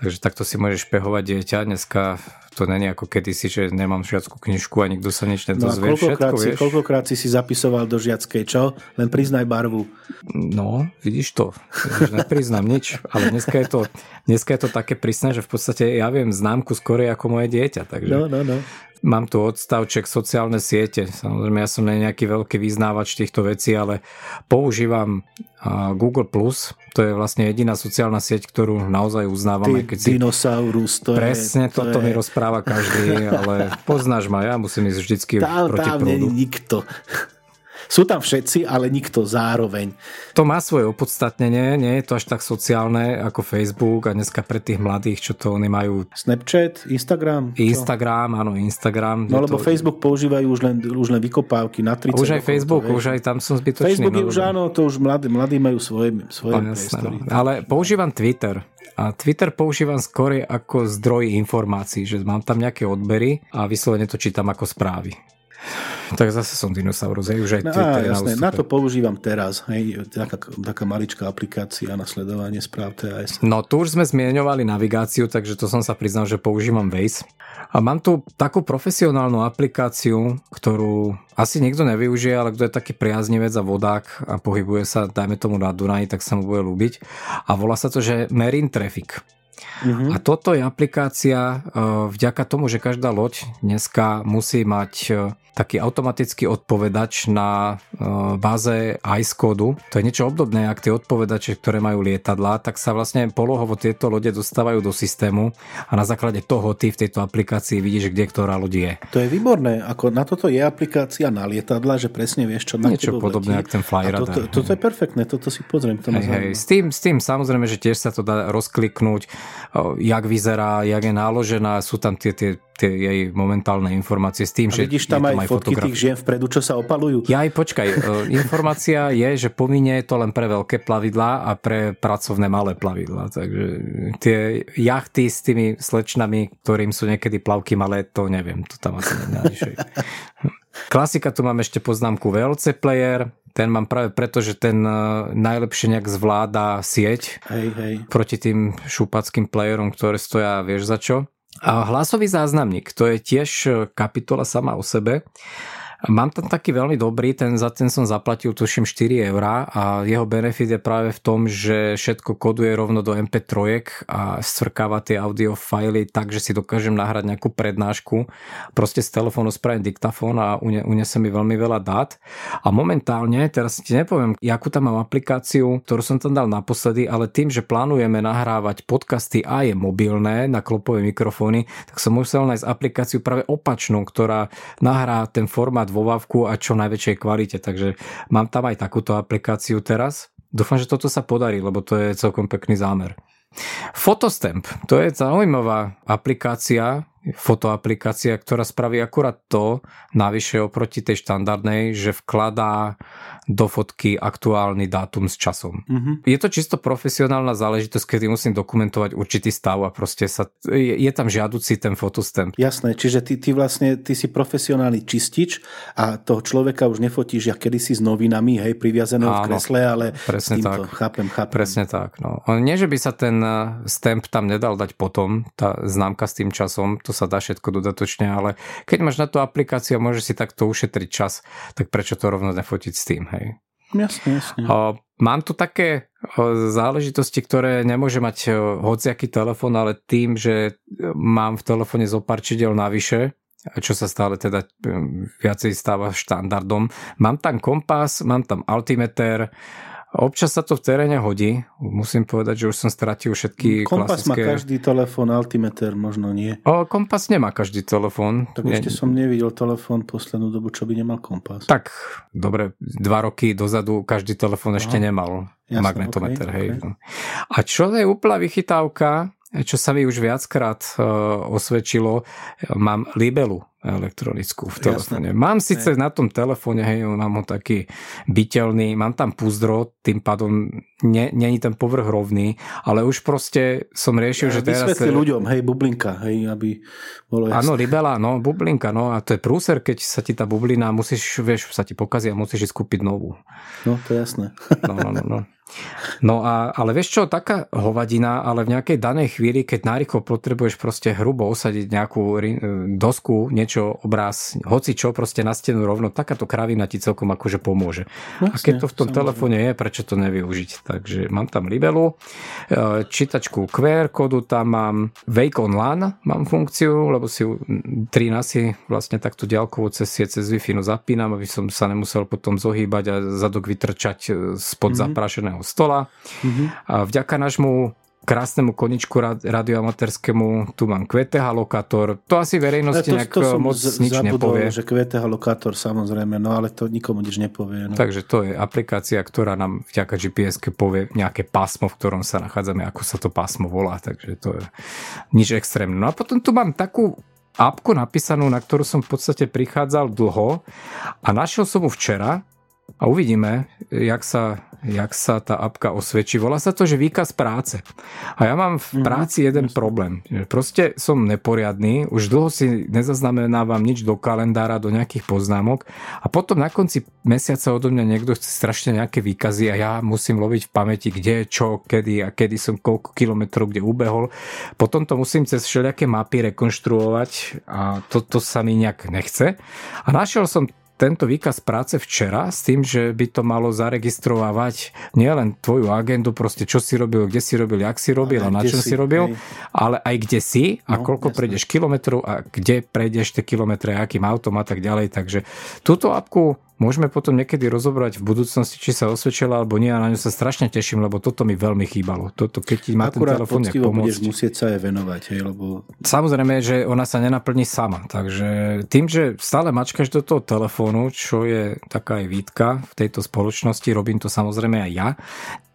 Takže takto si môžeš špehovať dieťa. Dneska to není ako kedysi, že nemám žiackú knižku a nikto sa nič nedozvie. No koľkokrát, si, koľkokrát si si zapisoval do žiackej, čo? Len priznaj barvu. No, vidíš to. Nepriznám nič, ale dneska je, to, dneska je to také prísne, že v podstate ja viem známku skorej ako moje dieťa. Takže... No, no, no. Mám tu odstavček sociálne siete. Samozrejme, ja som nejaký veľký vyznávač týchto vecí, ale používam Google+, to je vlastne jediná sociálna sieť, ktorú naozaj uznávam. Ty, keď si... dinosaurus, to Presne, je, to toto je... mi rozpráva každý, ale [LAUGHS] poznáš ma, ja musím ísť vždycky tam, proti tam prúdu. nikto. Sú tam všetci, ale nikto zároveň. To má svoje opodstatnenie, nie je to až tak sociálne ako Facebook a dneska pre tých mladých, čo to oni majú. Snapchat, Instagram? Instagram, čo? áno, Instagram. No lebo to... Facebook používajú už len, už len vykopávky na 30 Už aj Facebook, to, už aj tam som zbytočný. Facebook je no, už áno, to už mladí, mladí majú svoje, svoje no, jasné, no. Ale používam Twitter. A Twitter používam skôr ako zdroj informácií, že mám tam nejaké odbery a vyslovene to čítam ako správy. Tak zase som dinosaurus, hej, už aj no, Twitter jasné, na, na to používam teraz, hej, taká, taká maličká aplikácia na sledovanie správ TAS. No tu už sme zmieňovali navigáciu, takže to som sa priznal, že používam Waze. A mám tu takú profesionálnu aplikáciu, ktorú asi nikto nevyužije, ale kto je taký priaznivec a vodák a pohybuje sa, dajme tomu na Dunaji, tak sa mu bude ľúbiť. A volá sa to, že Marine Traffic. Uh-huh. A toto je aplikácia e, vďaka tomu, že každá loď dneska musí mať e, taký automatický odpovedač na e, báze ICE kódu. To je niečo obdobné, ak tie odpovedače, ktoré majú lietadla, tak sa vlastne polohovo tieto lode dostávajú do systému a na základe toho ty v tejto aplikácii vidíš, kde ktorá loď je. To je výborné. Ako na toto je aplikácia na lietadla, že presne vieš, čo na Niečo podobné, ako ten fly radar. Toto, toto je perfektné, toto si pozriem. To hej, hej. S, tým, s tým samozrejme, že tiež sa to dá rozkliknúť, jak vyzerá, jak je náložená, sú tam tie, tie tie jej momentálne informácie s tým, a že vidíš tam, aj, tam aj fotky fotograf... tých žien vpredu, čo sa opalujú? Ja aj počkaj, e, informácia je, že povinne je to len pre veľké plavidlá a pre pracovné malé plavidlá. Takže tie jachty s tými slečnami, ktorým sú niekedy plavky malé, to neviem, to tam asi nenálišej. Klasika, tu mám ešte poznámku VLC player, ten mám práve preto, že ten e, najlepšie nejak zvláda sieť hej, hej. proti tým šupackým playerom, ktoré stoja vieš za čo. A hlasový záznamník, to je tiež kapitola sama o sebe. Mám tam taký veľmi dobrý, ten za ten som zaplatil tuším 4 eurá a jeho benefit je práve v tom, že všetko koduje rovno do MP3 a svrkáva tie audio fajly tak, že si dokážem nahrať nejakú prednášku. Proste z telefónu spravím diktafón a unesem mi veľmi veľa dát. A momentálne, teraz ti nepoviem, akú tam mám aplikáciu, ktorú som tam dal naposledy, ale tým, že plánujeme nahrávať podcasty a je mobilné na klopové mikrofóny, tak som musel nájsť aplikáciu práve opačnú, ktorá nahrá ten formát vo vávku a čo najväčšej kvalite. Takže mám tam aj takúto aplikáciu teraz. Dúfam, že toto sa podarí, lebo to je celkom pekný zámer. Photostamp, to je zaujímavá aplikácia, fotoaplikácia, ktorá spraví akurát to, navyše oproti tej štandardnej, že vkladá do fotky aktuálny dátum s časom. Mm-hmm. Je to čisto profesionálna záležitosť, kedy musím dokumentovať určitý stav a proste sa, je, je tam žiaducí ten fotostamp. Jasné, čiže ty, ty vlastne ty si profesionálny čistič a toho človeka už nefotíš ja kedysi s novinami, hej, priviazeného v kresle, ale presne týmto, tak. chápem, chápem. Presne tak. No. Nie, že by sa ten eh, stamp tam nedal dať potom, tá známka s tým časom, to sa dá všetko dodatočne, ale keď máš na tú aplikáciu a môžeš si takto ušetriť čas, tak prečo to rovno nefotiť s tým, hej? Jasne, jasne. Mám tu také záležitosti, ktoré nemôže mať hociaký telefon, ale tým, že mám v telefóne zo pár čidel navyše, čo sa stále teda viacej stáva štandardom. Mám tam kompas, mám tam altimeter, Občas sa to v teréne hodí. Musím povedať, že už som stratil všetky kompas klasické... má každý telefón, altimeter možno nie. O, kompas nemá každý telefón. Tak ešte som nevidel telefón poslednú dobu, čo by nemal kompas. Tak, dobre, dva roky dozadu každý telefón ešte nemal Jasne, magnetometer. Okay, hej. Okay. A čo je úplná vychytávka, čo sa mi už viackrát uh, osvedčilo, mám libelu elektronickú v telefóne. Mám síce na tom telefóne, hej, mám ho taký bytelný, mám tam púzdro, tým pádom není ten povrch rovný, ale už proste som riešil, ja, že teraz... Vysvetli ľuďom, hej, bublinka, hej, aby bolo jasné. Áno, libela, no, bublinka, no a to je prúser, keď sa ti tá bublina, musíš, vieš, sa ti pokazí a musíš ísť kúpiť novú. No, to je jasné. No, no, no, no. [LAUGHS] No a, ale vieš čo, taká hovadina, ale v nejakej danej chvíli, keď narýchlo potrebuješ proste hrubo osadiť nejakú dosku, niečo, obraz, hoci čo proste na stenu rovno, takáto kravina ti celkom akože pomôže. Vlastne, a keď to v tom telefóne je, prečo to nevyužiť? Takže mám tam libelu, e, čítačku QR kódu, tam mám Wake on LAN, mám funkciu, lebo si 13 si vlastne takto ďalkovo cez cez Wi-Fi no zapínam, aby som sa nemusel potom zohýbať a zadok vytrčať e, spod mm-hmm. zaprašeného stola. Mm-hmm. A vďaka nášmu krásnemu koničku radioamatérskému, tu mám QTH lokátor. To asi verejnosti to, nejak to moc z, nič zabudol, nepovie. že QTH lokátor samozrejme, no ale to nikomu nič nepovie. No. Takže to je aplikácia, ktorá nám vďaka gps povie nejaké pásmo, v ktorom sa nachádzame, ako sa to pásmo volá, takže to je nič extrémne. No a potom tu mám takú apku napísanú, na ktorú som v podstate prichádzal dlho a našiel som ju včera a uvidíme, jak sa jak sa tá apka osvedčí. Volá sa to, že výkaz práce. A ja mám v mhm. práci jeden problém. Proste som neporiadný, už dlho si nezaznamenávam nič do kalendára, do nejakých poznámok a potom na konci mesiaca odo mňa niekto chce strašne nejaké výkazy a ja musím loviť v pamäti, kde, čo, kedy a kedy som koľko kilometrov kde ubehol. Potom to musím cez všelijaké mapy rekonštruovať a toto to sa mi nejak nechce. A našiel som tento výkaz práce včera s tým, že by to malo zaregistrovať nielen tvoju agendu, proste čo si robil, kde si robil, jak si robil a, a na čom si, si robil, hej. ale aj kde si a no, koľko jasne. prejdeš kilometrov a kde prejdeš tie kilometre, akým autom a tak ďalej. Takže túto apku môžeme potom niekedy rozobrať v budúcnosti, či sa osvedčila alebo nie a na ňu sa strašne teším, lebo toto mi veľmi chýbalo. Toto, keď ti má Akurát ten telefón nejak pomôcť. musieť sa aj venovať, hej, lebo... Samozrejme, že ona sa nenaplní sama, takže tým, že stále mačkaš do toho telefónu, čo je taká aj výtka v tejto spoločnosti, robím to samozrejme aj ja,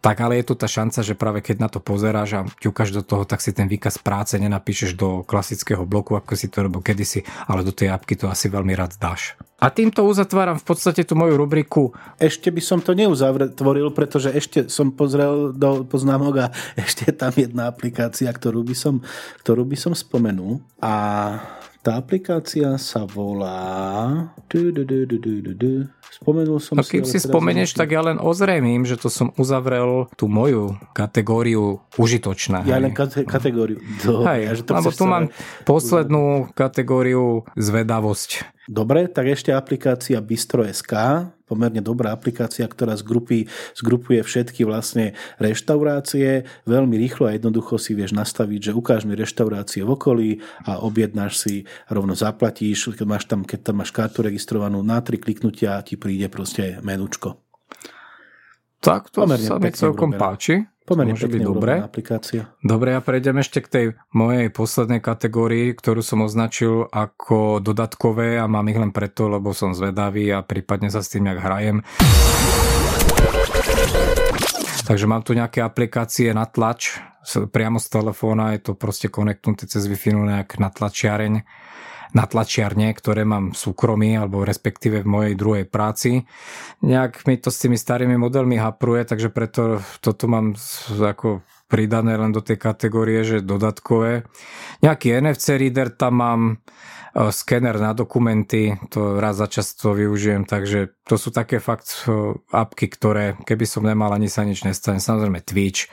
tak ale je tu tá šanca, že práve keď na to pozeráš a ťukáš do toho, tak si ten výkaz práce nenapíšeš do klasického bloku, ako si to robil kedysi, ale do tej apky to asi veľmi rád dáš. A týmto uzatváram v podstate tú moju rubriku. Ešte by som to neuzatvoril, pretože ešte som pozrel do poznámok a ešte je tam jedna aplikácia, ktorú by som, ktorú by som spomenul. A tá aplikácia sa volá... Spomenul som no, si... Keď si spomenieš, tak ja len ozrejmím, že to som uzavrel tú moju kategóriu užitočná. Ja hej. len kate- kategóriu. Do, hej, ja, že to lebo tu mám poslednú kategóriu zvedavosť. Dobre, tak ešte aplikácia Bistro.sk, pomerne dobrá aplikácia, ktorá zgrupí, zgrupuje všetky vlastne reštaurácie. Veľmi rýchlo a jednoducho si vieš nastaviť, že ukáž mi reštaurácie v okolí a objednáš si, rovno zaplatíš, keď, máš tam, keď tam máš kartu registrovanú, na tri kliknutia ti príde proste menučko. Tak to pomerne sa mi celkom páči. Pomerne môže byť dobre. aplikácia. Dobre, ja prejdem ešte k tej mojej poslednej kategórii, ktorú som označil ako dodatkové a mám ich len preto, lebo som zvedavý a prípadne sa s tým, jak hrajem. Takže mám tu nejaké aplikácie na tlač, priamo z telefóna, je to proste konektnuté cez Wi-Fi nejak na tlačiareň na tlačiarne, ktoré mám v súkromí alebo respektíve v mojej druhej práci. Nejak mi to s tými starými modelmi hapruje, takže preto toto mám ako pridané len do tej kategórie, že dodatkové. Nejaký NFC reader tam mám, e, skener na dokumenty, to raz za často využijem, takže to sú také fakt e, apky, ktoré keby som nemal, ani sa nič nestane. Samozrejme Twitch,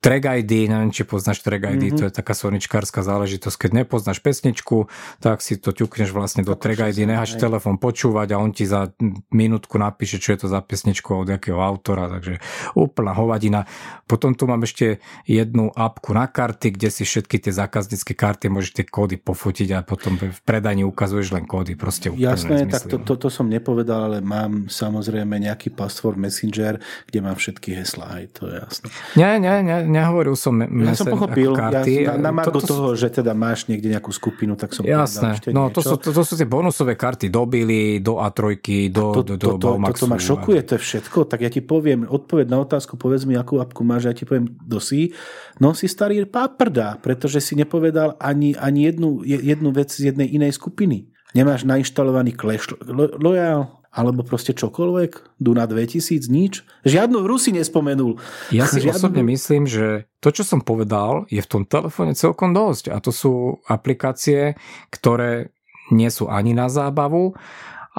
Track ID, neviem, či poznáš Track ID, mm-hmm. to je taká soničkárska záležitosť. Keď nepoznáš pesničku, tak si to ťukneš vlastne do Track ID, necháš telefón počúvať a on ti za minútku napíše, čo je to za pesničku od jakého autora, takže úplná hovadina. Potom tu mám ešte jednu apku na karty, kde si všetky tie zákaznícke karty môžeš tie kódy pofotiť a potom v predaní ukazuješ len kódy. Proste Jasné, tak to, toto to som nepovedal, ale mám samozrejme nejaký password messenger, kde mám všetky heslá, aj to je jasné. Nie, nie, nie, nehovoril som Ja som pochopil, karty. Ja, na, na to, to, toho, že teda máš niekde nejakú skupinu, tak som Jasné, no to sú, to, to sú tie bonusové karty do Billy, do A3, do, to, do, do, to, do Maxu. Toto ma šokuje, to je všetko, tak ja ti poviem, odpoveď na otázku, povedz mi, akú apku máš, ja ti poviem, kto si. No si starý páprda, pretože si nepovedal ani, ani jednu, jednu vec z jednej inej skupiny. Nemáš nainštalovaný Clash Royale, alebo proste čokoľvek, Duna 2000, nič. Žiadnu hru si nespomenul. Ja si Žiadnu... osobne myslím, že to, čo som povedal, je v tom telefóne celkom dosť. A to sú aplikácie, ktoré nie sú ani na zábavu,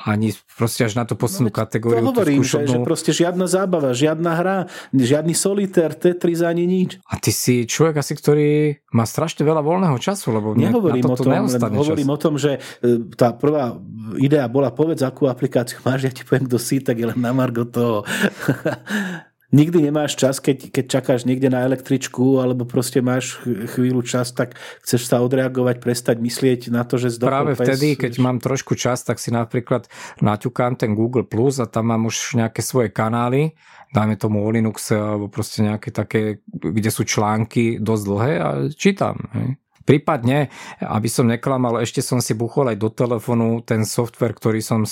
ani proste až na tú poslednú no, kategóriu. To hovorím, že, že proste žiadna zábava, žiadna hra, žiadny solitér, Tetris ani nič. A ty si človek asi, ktorý má strašne veľa voľného času, lebo Nehovorím na o tom, len hovorím čas. o tom, že e, tá prvá idea bola povedz, akú aplikáciu máš, ja ti poviem, kto si, tak je len na margo toho. [LAUGHS] nikdy nemáš čas, keď, keď čakáš niekde na električku alebo proste máš chvíľu čas, tak chceš sa odreagovať, prestať myslieť na to, že zdochol Práve pes, vtedy, keď mám trošku čas, tak si napríklad naťukám ten Google Plus a tam mám už nejaké svoje kanály, dajme tomu o Linuxe alebo proste nejaké také, kde sú články dosť dlhé a čítam. Hej. Prípadne, aby som neklamal, ešte som si buchol aj do telefónu ten software, ktorý som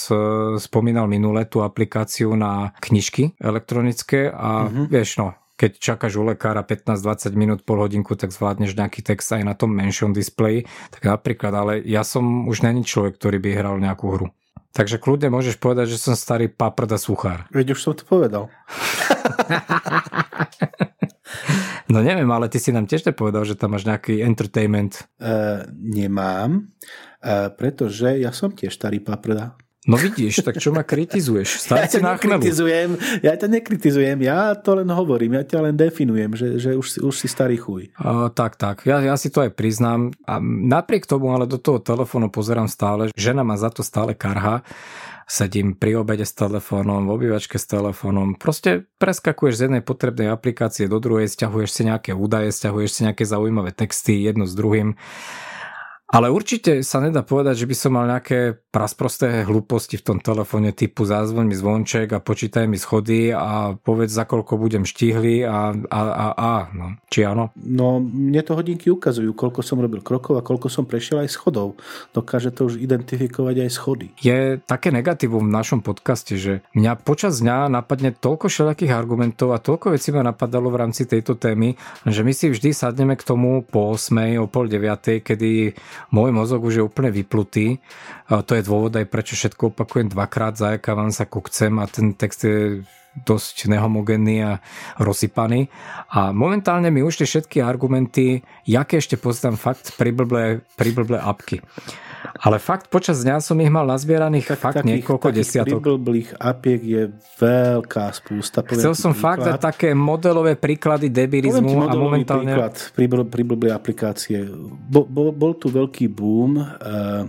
spomínal minule, tú aplikáciu na knižky elektronické a mm-hmm. vieš no, keď čakáš u lekára 15-20 minút, pol hodinku, tak zvládneš nejaký text aj na tom menšom displeji. Tak napríklad, ale ja som už není človek, ktorý by hral nejakú hru. Takže kľudne môžeš povedať, že som starý paprda suchár. Veď už som to povedal. [LAUGHS] [LAUGHS] No neviem, ale ty si nám tiež povedal, že tam máš nejaký entertainment. Uh, nemám, uh, pretože ja som tiež starý paprda. No vidíš, tak čo ma kritizuješ? [LAUGHS] Stále ja ťa nekritizujem, ja ťa nekritizujem, ja to len hovorím, ja ťa len definujem, že, že už, si, už si starý chuj. Uh, tak, tak, ja, ja si to aj priznám. A napriek tomu ale do toho telefónu pozerám stále, žena ma za to stále karha sedím pri obede s telefónom, v obývačke s telefónom, proste preskakuješ z jednej potrebnej aplikácie do druhej, stiahuješ si nejaké údaje, stiahuješ si nejaké zaujímavé texty jedno s druhým ale určite sa nedá povedať, že by som mal nejaké prasprosté hlúposti v tom telefóne typu zázvoň mi zvonček a počítaj mi schody a povedz za koľko budem štihlý a, a, a, a no. Či áno? No mne to hodinky ukazujú, koľko som robil krokov a koľko som prešiel aj schodov. Dokáže to už identifikovať aj schody. Je také negatívum v našom podcaste, že mňa počas dňa napadne toľko všelijakých argumentov a toľko vecí ma napadalo v rámci tejto témy, že my si vždy sadneme k tomu po 8, o pol 9, kedy môj mozog už je úplne vyplutý. To je dôvod aj prečo všetko opakujem dvakrát, zajakávam sa kukcem a ten text je dosť nehomogénny a rozsypaný. A momentálne mi ušli všetky argumenty, jaké ešte poznám fakt priblblé, priblblé apky. Ale fakt počas dňa som ich mal nazbieraných tak, fakt takých, niekoľko takých desiatok. Takých apiek je veľká spústa. Poviem Chcel som príklad. fakt dať také modelové príklady debilizmu a momentálne... príklad priblblé aplikácie. Bol, bol, bol tu veľký boom uh,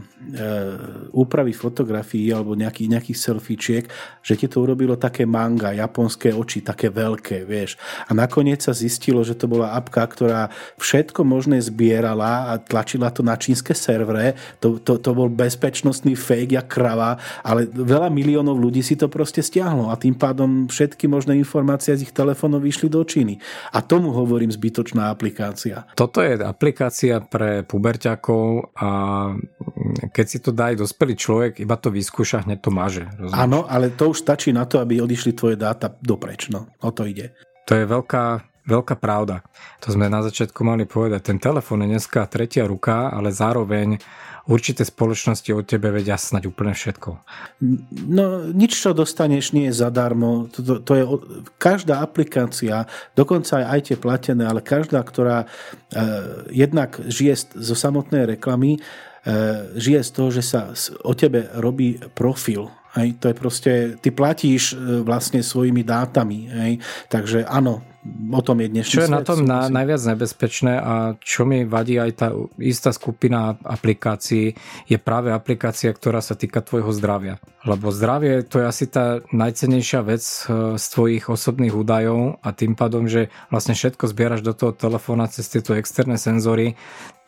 úpravy fotografií alebo nejaký, nejakých selfičiek, že ti to urobilo také manga, japonské oči, také veľké, vieš. A nakoniec sa zistilo, že to bola apka, ktorá všetko možné zbierala a tlačila to na čínske servere. To, to, to bol bezpečnostný fake, jak krava, ale veľa miliónov ľudí si to proste stiahlo a tým pádom všetky možné informácie z ich telefónov vyšli do Číny. A tomu hovorím zbytočná aplikácia. Toto je aplikácia pre puberťakov a keď si to dá aj dospelý človek, iba to vyskúša, hneď to maže. Áno, ale to už stačí na to, aby odišli tvoje dáta dopreč. No, o to ide. To je veľká, veľká pravda. To sme na začiatku mali povedať. Ten telefón je dneska tretia ruka, ale zároveň určité spoločnosti od tebe vedia snať úplne všetko. No, nič, čo dostaneš, nie je zadarmo. To, to, to je, každá aplikácia, dokonca aj tie platené, ale každá, ktorá eh, jednak žije zo samotnej reklamy, žije z toho, že sa o tebe robí profil Hej, to je proste, ty platíš e, vlastne svojimi dátami. Hej, takže áno, o tom je dnešný Čo je svet, na tom na, najviac nebezpečné a čo mi vadí aj tá istá skupina aplikácií, je práve aplikácia, ktorá sa týka tvojho zdravia. Lebo zdravie to je asi tá najcenejšia vec e, z tvojich osobných údajov a tým pádom, že vlastne všetko zbieraš do toho telefóna cez tieto externé senzory,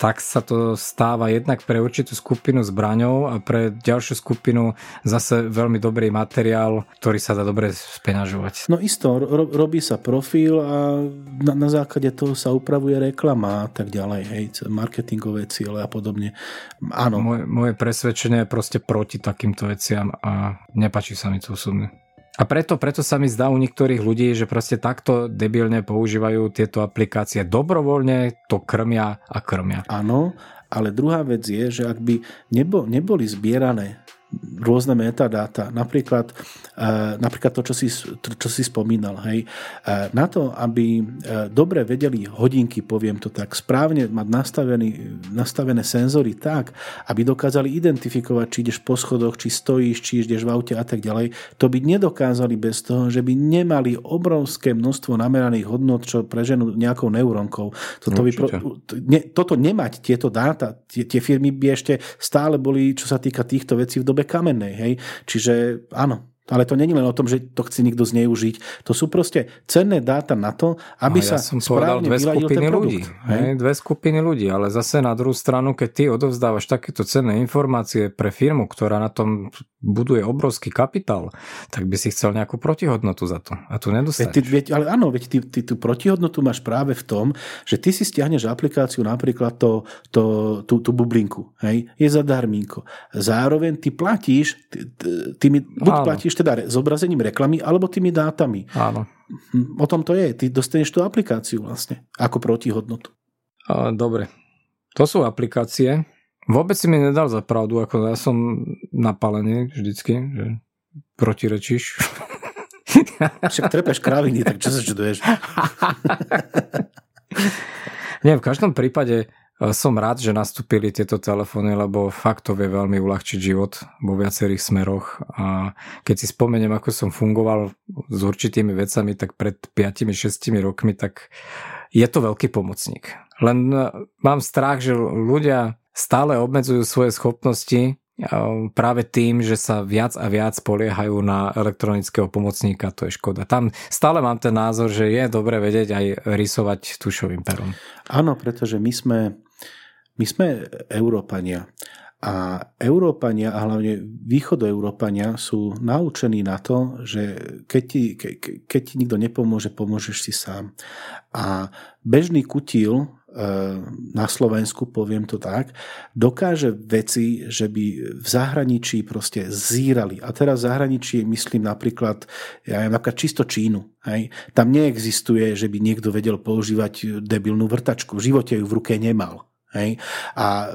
tak sa to stáva jednak pre určitú skupinu zbraňov a pre ďalšiu skupinu zase veľmi dobrý materiál, ktorý sa dá dobre speňažovať. No isto, ro- robí sa profil a na, na základe toho sa upravuje reklama a tak ďalej, hej, marketingové ciele a podobne. Áno. Moje, moje presvedčenie je proste proti takýmto veciam a nepačí sa mi to osobne. A preto, preto sa mi zdá u niektorých ľudí, že proste takto debilne používajú tieto aplikácie. Dobrovoľne to krmia a krmia. Áno, ale druhá vec je, že ak by nebo, neboli zbierané rôzne metadáta, napríklad, uh, napríklad to, čo si, čo si spomínal, hej, uh, na to, aby uh, dobre vedeli hodinky, poviem to tak, správne mať nastavený, nastavené senzory tak, aby dokázali identifikovať, či ideš po schodoch, či stojíš, či ideš v aute a tak ďalej, to by nedokázali bez toho, že by nemali obrovské množstvo nameraných hodnot, čo preženú nejakou neurónkou. Toto, by pro, ne, toto nemať, tieto dáta, tie, tie firmy by ešte stále boli, čo sa týka týchto vecí v dobe kamennej. Hej? Čiže áno, ale to není len o tom, že to chce niekto zneužiť. To sú proste cenné dáta na to, aby no, ja sa som správne dve skupiny ľudí. Hej? Dve skupiny ľudí, ale zase na druhú stranu, keď ty odovzdávaš takéto cenné informácie pre firmu, ktorá na tom buduje obrovský kapitál, tak by si chcel nejakú protihodnotu za to. A tu nedostaneš. Veď, veď, ale áno, veď ty, ty tú protihodnotu máš práve v tom, že ty si stiahneš aplikáciu napríklad to, to, tú, tú bublinku. Hej? Je zadarmínko. Zároveň ty platíš, ty, ty mi, buď áno. platíš teda zobrazením reklamy, alebo tými dátami. Áno. Hm, o tom to je. Ty dostaneš tú aplikáciu vlastne ako protihodnotu. Dobre. To sú aplikácie, Vôbec si mi nedal za pravdu, ako ja som napalený vždycky, že protirečíš. [LAUGHS] Však trepeš kraviny, tak čo sa čuduješ? [LAUGHS] Nie, v každom prípade som rád, že nastúpili tieto telefóny, lebo fakt to vie veľmi uľahčiť život vo viacerých smeroch a keď si spomeniem, ako som fungoval s určitými vecami, tak pred 5-6 rokmi, tak je to veľký pomocník. Len e, mám strach, že ľudia stále obmedzujú svoje schopnosti práve tým, že sa viac a viac poliehajú na elektronického pomocníka, to je škoda. Tam stále mám ten názor, že je dobre vedieť aj rysovať tušovým perom. Áno, pretože my sme, my sme Európania a Európania a hlavne východoeurópania sú naučení na to, že keď ti, ke, keď ti nikto nepomôže, pomôžeš si sám. A bežný kutil Eh, na Slovensku, poviem to tak, dokáže veci, že by v zahraničí proste zírali. A teraz v zahraničí myslím napríklad, ja neviem, napríklad čisto Čínu. Hej. Tam neexistuje, že by niekto vedel používať debilnú vrtačku. V živote ju v ruke nemal. Hej? A e,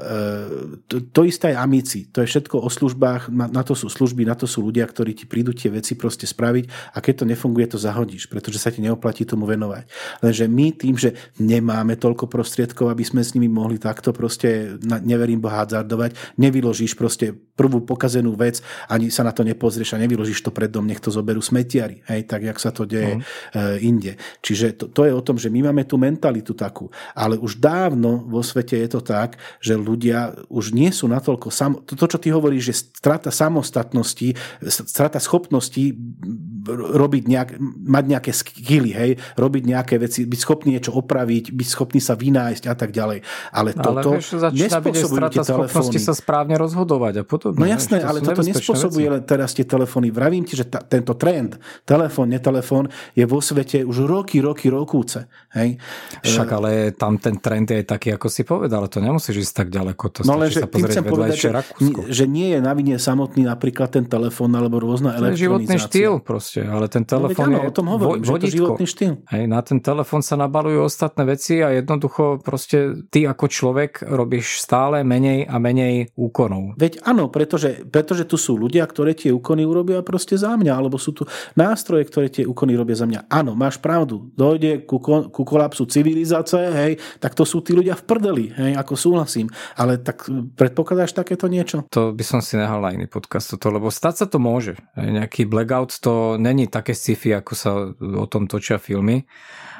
to, to isté aj amici. To je všetko o službách, na, na to sú služby, na to sú ľudia, ktorí ti prídu tie veci proste spraviť a keď to nefunguje, to zahodíš, pretože sa ti neoplatí tomu venovať. Lenže my tým, že nemáme toľko prostriedkov, aby sme s nimi mohli takto proste, na, neverím Boha, hazardovať, nevyložíš proste prvú pokazenú vec, ani sa na to nepozrieš a nevyložíš to pred dom, nech to zoberú smetiari, hej, tak jak sa to deje mm. e, inde. Čiže to, to je o tom, že my máme tú mentalitu takú, ale už dávno vo svete je to tak, že ľudia už nie sú natoľko... Sam, to, čo ty hovoríš, že strata samostatnosti, strata schopnosti robiť nejak, mať nejaké skily, hej, robiť nejaké veci, byť schopný niečo opraviť, byť schopný sa vynájsť a tak ďalej. Ale, ale toto vieš, nespôsobujú tie telefóny. sa správne rozhodovať a podobne. No jasné, to ale toto nespôsobuje len teraz tie telefóny. Vravím ti, že ta, tento trend, telefón, netelefón, je vo svete už roky, roky, rokúce. Hej. Však ale tam ten trend je taký, ako si povedal ale to nemusíš ísť tak ďaleko. To no ale že tým chcem povedať, že, že nie je na vine samotný napríklad ten telefón alebo rôzna to je životný štýl proste. Proste, ale ten telefón no, je o tom hovorím, vo, vodítko. Že to životný štýl. Hej, na ten telefón sa nabalujú ostatné veci a jednoducho proste ty ako človek robíš stále menej a menej úkonov. Veď áno, pretože, pretože tu sú ľudia, ktorí tie úkony urobia proste za mňa, alebo sú tu nástroje, ktoré tie úkony robia za mňa. Áno, máš pravdu, dojde ku, ku kolapsu civilizácie, hej, tak to sú tí ľudia v prdeli, hej, ako súhlasím. Ale tak predpokladáš takéto niečo? To by som si nehal na iný podcast toto, lebo stať sa to môže. Nejaký blackout to není také sci-fi, ako sa o tom točia filmy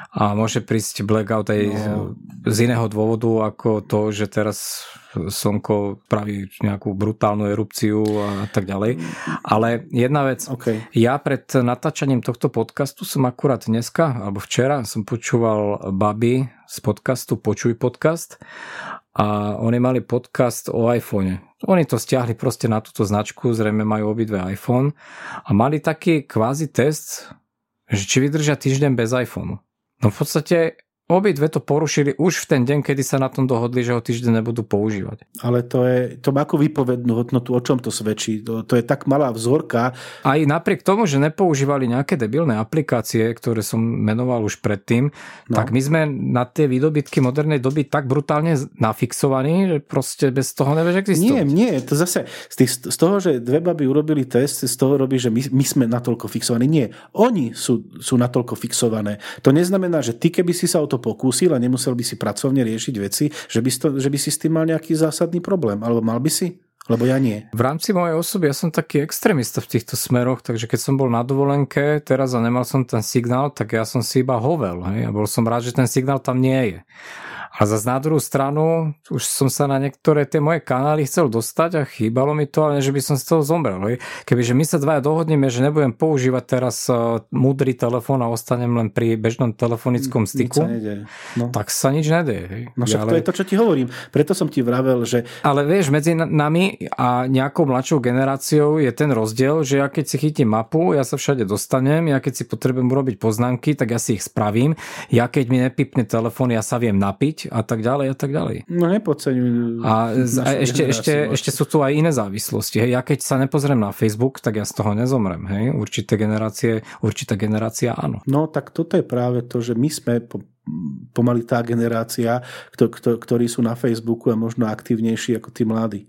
a môže prísť blackout aj no. z iného dôvodu ako to, že teraz slnko praví nejakú brutálnu erupciu a tak ďalej. Ale jedna vec, okay. ja pred natáčaním tohto podcastu som akurát dneska, alebo včera som počúval Baby z podcastu Počuj podcast a oni mali podcast o iPhone. Oni to stiahli proste na túto značku, zrejme majú obidve iPhone a mali taký kvázi test, že či vydržia týždeň bez iPhoneu. No v podstate Obidve to porušili už v ten deň, kedy sa na tom dohodli, že ho týždeň nebudú používať. Ale to je, to má ako výpovednú hodnotu, o čom to svedčí. To, to je tak malá vzorka. Aj napriek tomu, že nepoužívali nejaké debilné aplikácie, ktoré som menoval už predtým, no. tak my sme na tie výdobytky modernej doby tak brutálne nafixovaní, že proste bez toho nevieš existovať. Nie, nie, to zase z, tých, z toho, že dve baby urobili test, z toho robí, že my, my sme natoľko fixovaní. Nie, oni sú, sú natoľko fixované. To neznamená, že ty, keby si sa o to pokúsil a nemusel by si pracovne riešiť veci, že by, to, že by si s tým mal nejaký zásadný problém. Alebo mal by si? Lebo ja nie. V rámci mojej osoby ja som taký extrémista v týchto smeroch, takže keď som bol na dovolenke teraz a nemal som ten signál, tak ja som si iba hovel. Hej? A bol som rád, že ten signál tam nie je. A zase na druhú stranu, už som sa na niektoré tie moje kanály chcel dostať a chýbalo mi to, ale že by som z toho zomrel. Hej. Kebyže my sa dvaja dohodneme, že nebudem používať teraz uh, múdry telefón a ostanem len pri bežnom telefonickom styku, sa no. tak sa nič nedeje. Hej. No však ale... to je to, čo ti hovorím. Preto som ti vravel, že... Ale vieš, medzi nami a nejakou mladšou generáciou je ten rozdiel, že ja keď si chytím mapu, ja sa všade dostanem, ja keď si potrebujem urobiť poznámky, tak ja si ich spravím. Ja keď mi nepipne telefón, ja sa viem napiť a tak ďalej a tak ďalej. No nepodceňujú. A, a ešte, ešte, ešte sú tu aj iné závislosti. Hej. Ja keď sa nepozriem na Facebook, tak ja z toho nezomrem. Hej. Určité generácie, určitá generácia áno. No tak toto je práve to, že my sme po, pomaly tá generácia, kto, kto, ktorí sú na Facebooku a možno aktívnejší ako tí mladí.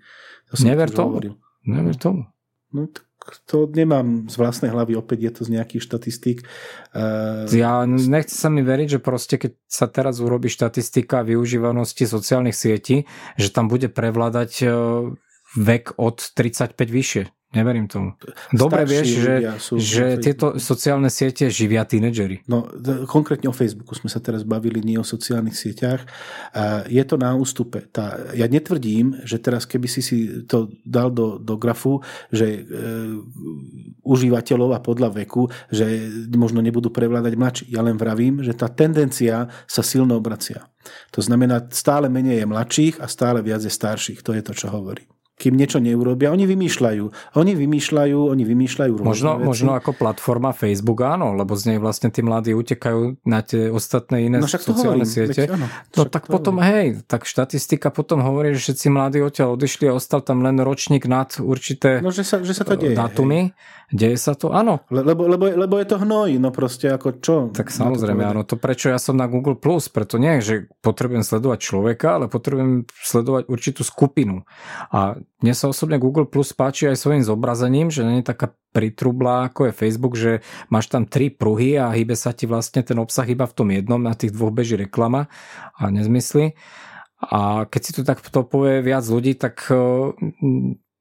To Never tomu. Hovoril. Never tomu. No, tak to nemám z vlastnej hlavy, opäť je to z nejakých štatistík. Uh... Ja nechce sa mi veriť, že proste keď sa teraz urobí štatistika využívanosti sociálnych sietí, že tam bude prevládať eh, vek od 35 vyššie. Neverím tomu. Dobre Starší vieš, že, že tieto sociálne siete živia tínedžeri. No, konkrétne o Facebooku sme sa teraz bavili, nie o sociálnych sieťach. Je to na ústupe. Tá, ja netvrdím, že teraz keby si si to dal do, do grafu, že e, užívateľov a podľa veku, že možno nebudú prevládať mladší. Ja len vravím, že tá tendencia sa silno obracia. To znamená, stále menej je mladších a stále viac je starších. To je to, čo hovorím kým niečo neurobia. Oni vymýšľajú. Oni vymýšľajú, oni vymýšľajú možno, veci. možno ako platforma Facebook áno, lebo z nej vlastne tí mladí utekajú na tie ostatné iné no, sociálne hovorím, siete. Veď, áno, no tak potom, hovorím. hej, tak štatistika potom hovorí, že všetci mladí odtiaľ odišli a ostal tam len ročník nad určité no, že sa, že sa to deje, datumy. Hej. Deje sa to? Áno. Le, lebo, lebo, lebo je to hnoj, no proste ako čo? Tak samozrejme, áno. To prečo ja som na Google+, Plus, preto nie, že potrebujem sledovať človeka, ale potrebujem sledovať určitú skupinu. A mne sa osobne Google Plus páči aj svojim zobrazením, že nie je taká pritrubla ako je Facebook, že máš tam tri pruhy a hýbe sa ti vlastne ten obsah iba v tom jednom, na tých dvoch beží reklama a nezmysly. A keď si tu tak to povie viac ľudí, tak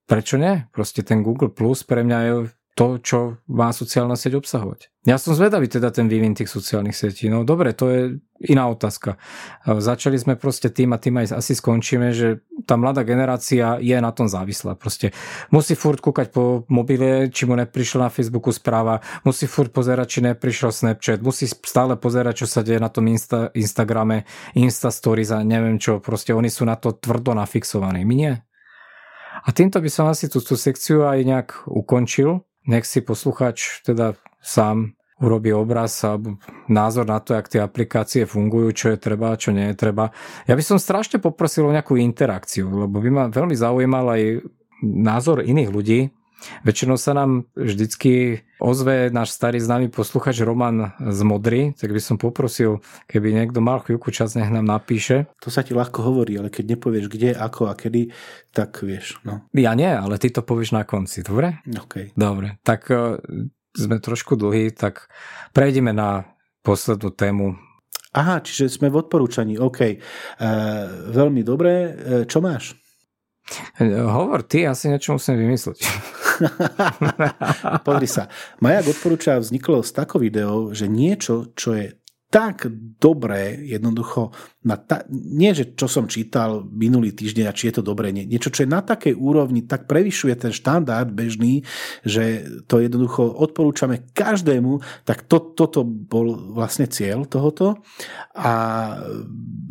prečo nie? Proste ten Google Plus pre mňa je to, čo má sociálna sieť obsahovať. Ja som zvedavý teda ten vývin tých sociálnych sietí. No dobre, to je iná otázka. Začali sme proste tým a tým aj asi skončíme, že tá mladá generácia je na tom závislá. Proste musí furt kúkať po mobile, či mu neprišla na Facebooku správa, musí furt pozerať, či neprišiel Snapchat, musí stále pozerať, čo sa deje na tom Insta, Instagrame, Insta Stories a neviem čo. Proste oni sú na to tvrdo nafixovaní. My nie. A týmto by som asi tú, tú sekciu aj nejak ukončil nech si posluchač teda sám urobí obraz a názor na to, jak tie aplikácie fungujú, čo je treba a čo nie je treba. Ja by som strašne poprosil o nejakú interakciu, lebo by ma veľmi zaujímal aj názor iných ľudí, Väčšinou sa nám vždycky ozve náš starý známy posluchač Roman z Modry, tak by som poprosil, keby niekto mal chvíľku čas, nech nám napíše. To sa ti ľahko hovorí, ale keď nepovieš kde, ako a kedy, tak vieš. No. Ja nie, ale ty to povieš na konci, dobre? Okay. Dobre, tak uh, sme trošku dlhí, tak prejdeme na poslednú tému Aha, čiže sme v odporúčaní, OK. E, veľmi dobre. E, čo máš? Hovor ty, asi niečo musím vymysleť. [LAUGHS] Pozri sa. Majak odporúča vzniklo z tako video, že niečo, čo je tak dobré, jednoducho, na ta, nie že čo som čítal minulý týždeň a či je to dobré, nie, niečo, čo je na takej úrovni, tak prevyšuje ten štandard bežný, že to jednoducho odporúčame každému, tak to, toto bol vlastne cieľ tohoto. A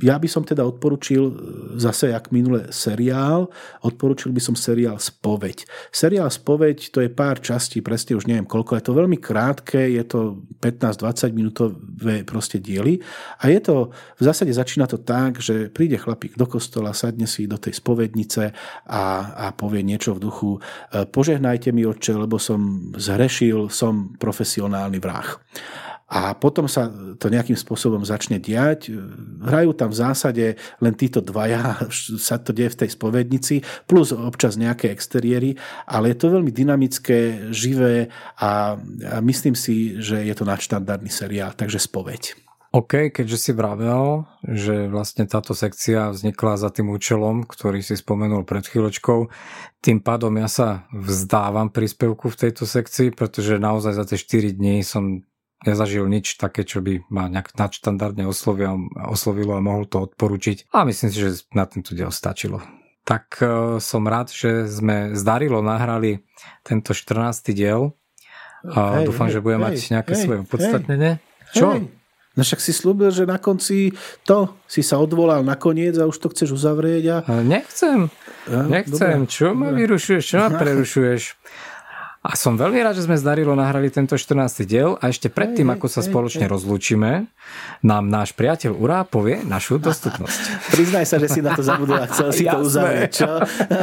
ja by som teda odporučil zase, jak minule seriál, odporučil by som seriál Spoveď. Seriál Spoveď to je pár častí, presne už neviem koľko, je to veľmi krátke, je to 15-20 minútové proste proste diely. A je to, v zásade začína to tak, že príde chlapík do kostola, sadne si do tej spovednice a, a povie niečo v duchu e, požehnajte mi, oče, lebo som zhrešil, som profesionálny vrah. A potom sa to nejakým spôsobom začne diať. Hrajú tam v zásade len títo dvaja, [LAUGHS] sa to deje v tej spovednici, plus občas nejaké exteriéry, ale je to veľmi dynamické, živé a, a myslím si, že je to nadštandardný seriál, takže spoveď. OK, keďže si vravel, že vlastne táto sekcia vznikla za tým účelom, ktorý si spomenul pred chvíľočkou, tým pádom ja sa vzdávam príspevku v tejto sekcii, pretože naozaj za tie 4 dní som nezažil nič také, čo by ma nejak nadštandardne oslovilo, oslovilo a mohol to odporučiť. A myslím si, že na tento diel stačilo. Tak uh, som rád, že sme zdarilo nahrali tento 14. diel. A hej, dúfam, hej, že bude hej, mať nejaké hej, svoje opodstatnenie. Čo? Hej. No však si slúbil, že na konci to si sa odvolal nakoniec a už to chceš uzavrieť. A... Nechcem. Nechcem. Dobre, čo ma vyrušuješ? Čo ma [LAUGHS] prerušuješ? A som veľmi rád, že sme zdarilo nahrali tento 14. diel a ešte predtým, ako sa spoločne rozlúčime, nám náš priateľ Urá povie našu dostupnosť. [LAUGHS] Priznaj sa, že si na to zabudol a chcel si to uzavrieť, čo?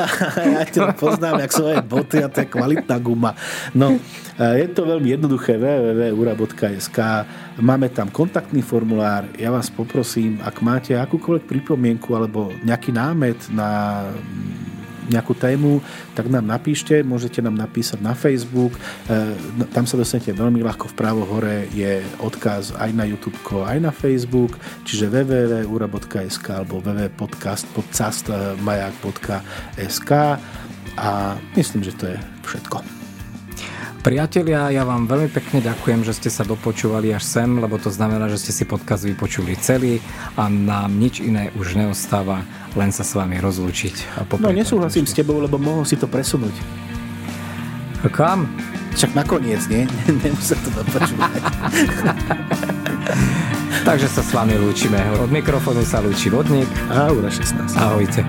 [LAUGHS] ja ťa poznám, jak svoje boty a to je kvalitná guma. No, je to veľmi jednoduché, www.ura.sk Máme tam kontaktný formulár. Ja vás poprosím, ak máte akúkoľvek pripomienku alebo nejaký námet na nejakú tému, tak nám napíšte, môžete nám napísať na Facebook, e, no, tam sa dostanete veľmi ľahko vpravo hore je odkaz aj na YouTube, aj na Facebook, čiže www.ura.sk alebo www.podcast.majak.sk a myslím, že to je všetko. Priatelia, ja vám veľmi pekne ďakujem, že ste sa dopočúvali až sem, lebo to znamená, že ste si podcast vypočuli celý a nám nič iné už neostáva, len sa s vami rozlúčiť. A no nesúhlasím s tebou, lebo mohol si to presunúť. A kam? Však nakoniec, nie? [LAUGHS] Nemusí to dopočúvať. [LAUGHS] Takže sa s vami lúčime. Od mikrofónu sa lúči vodník. A Ura 16. Ahojte.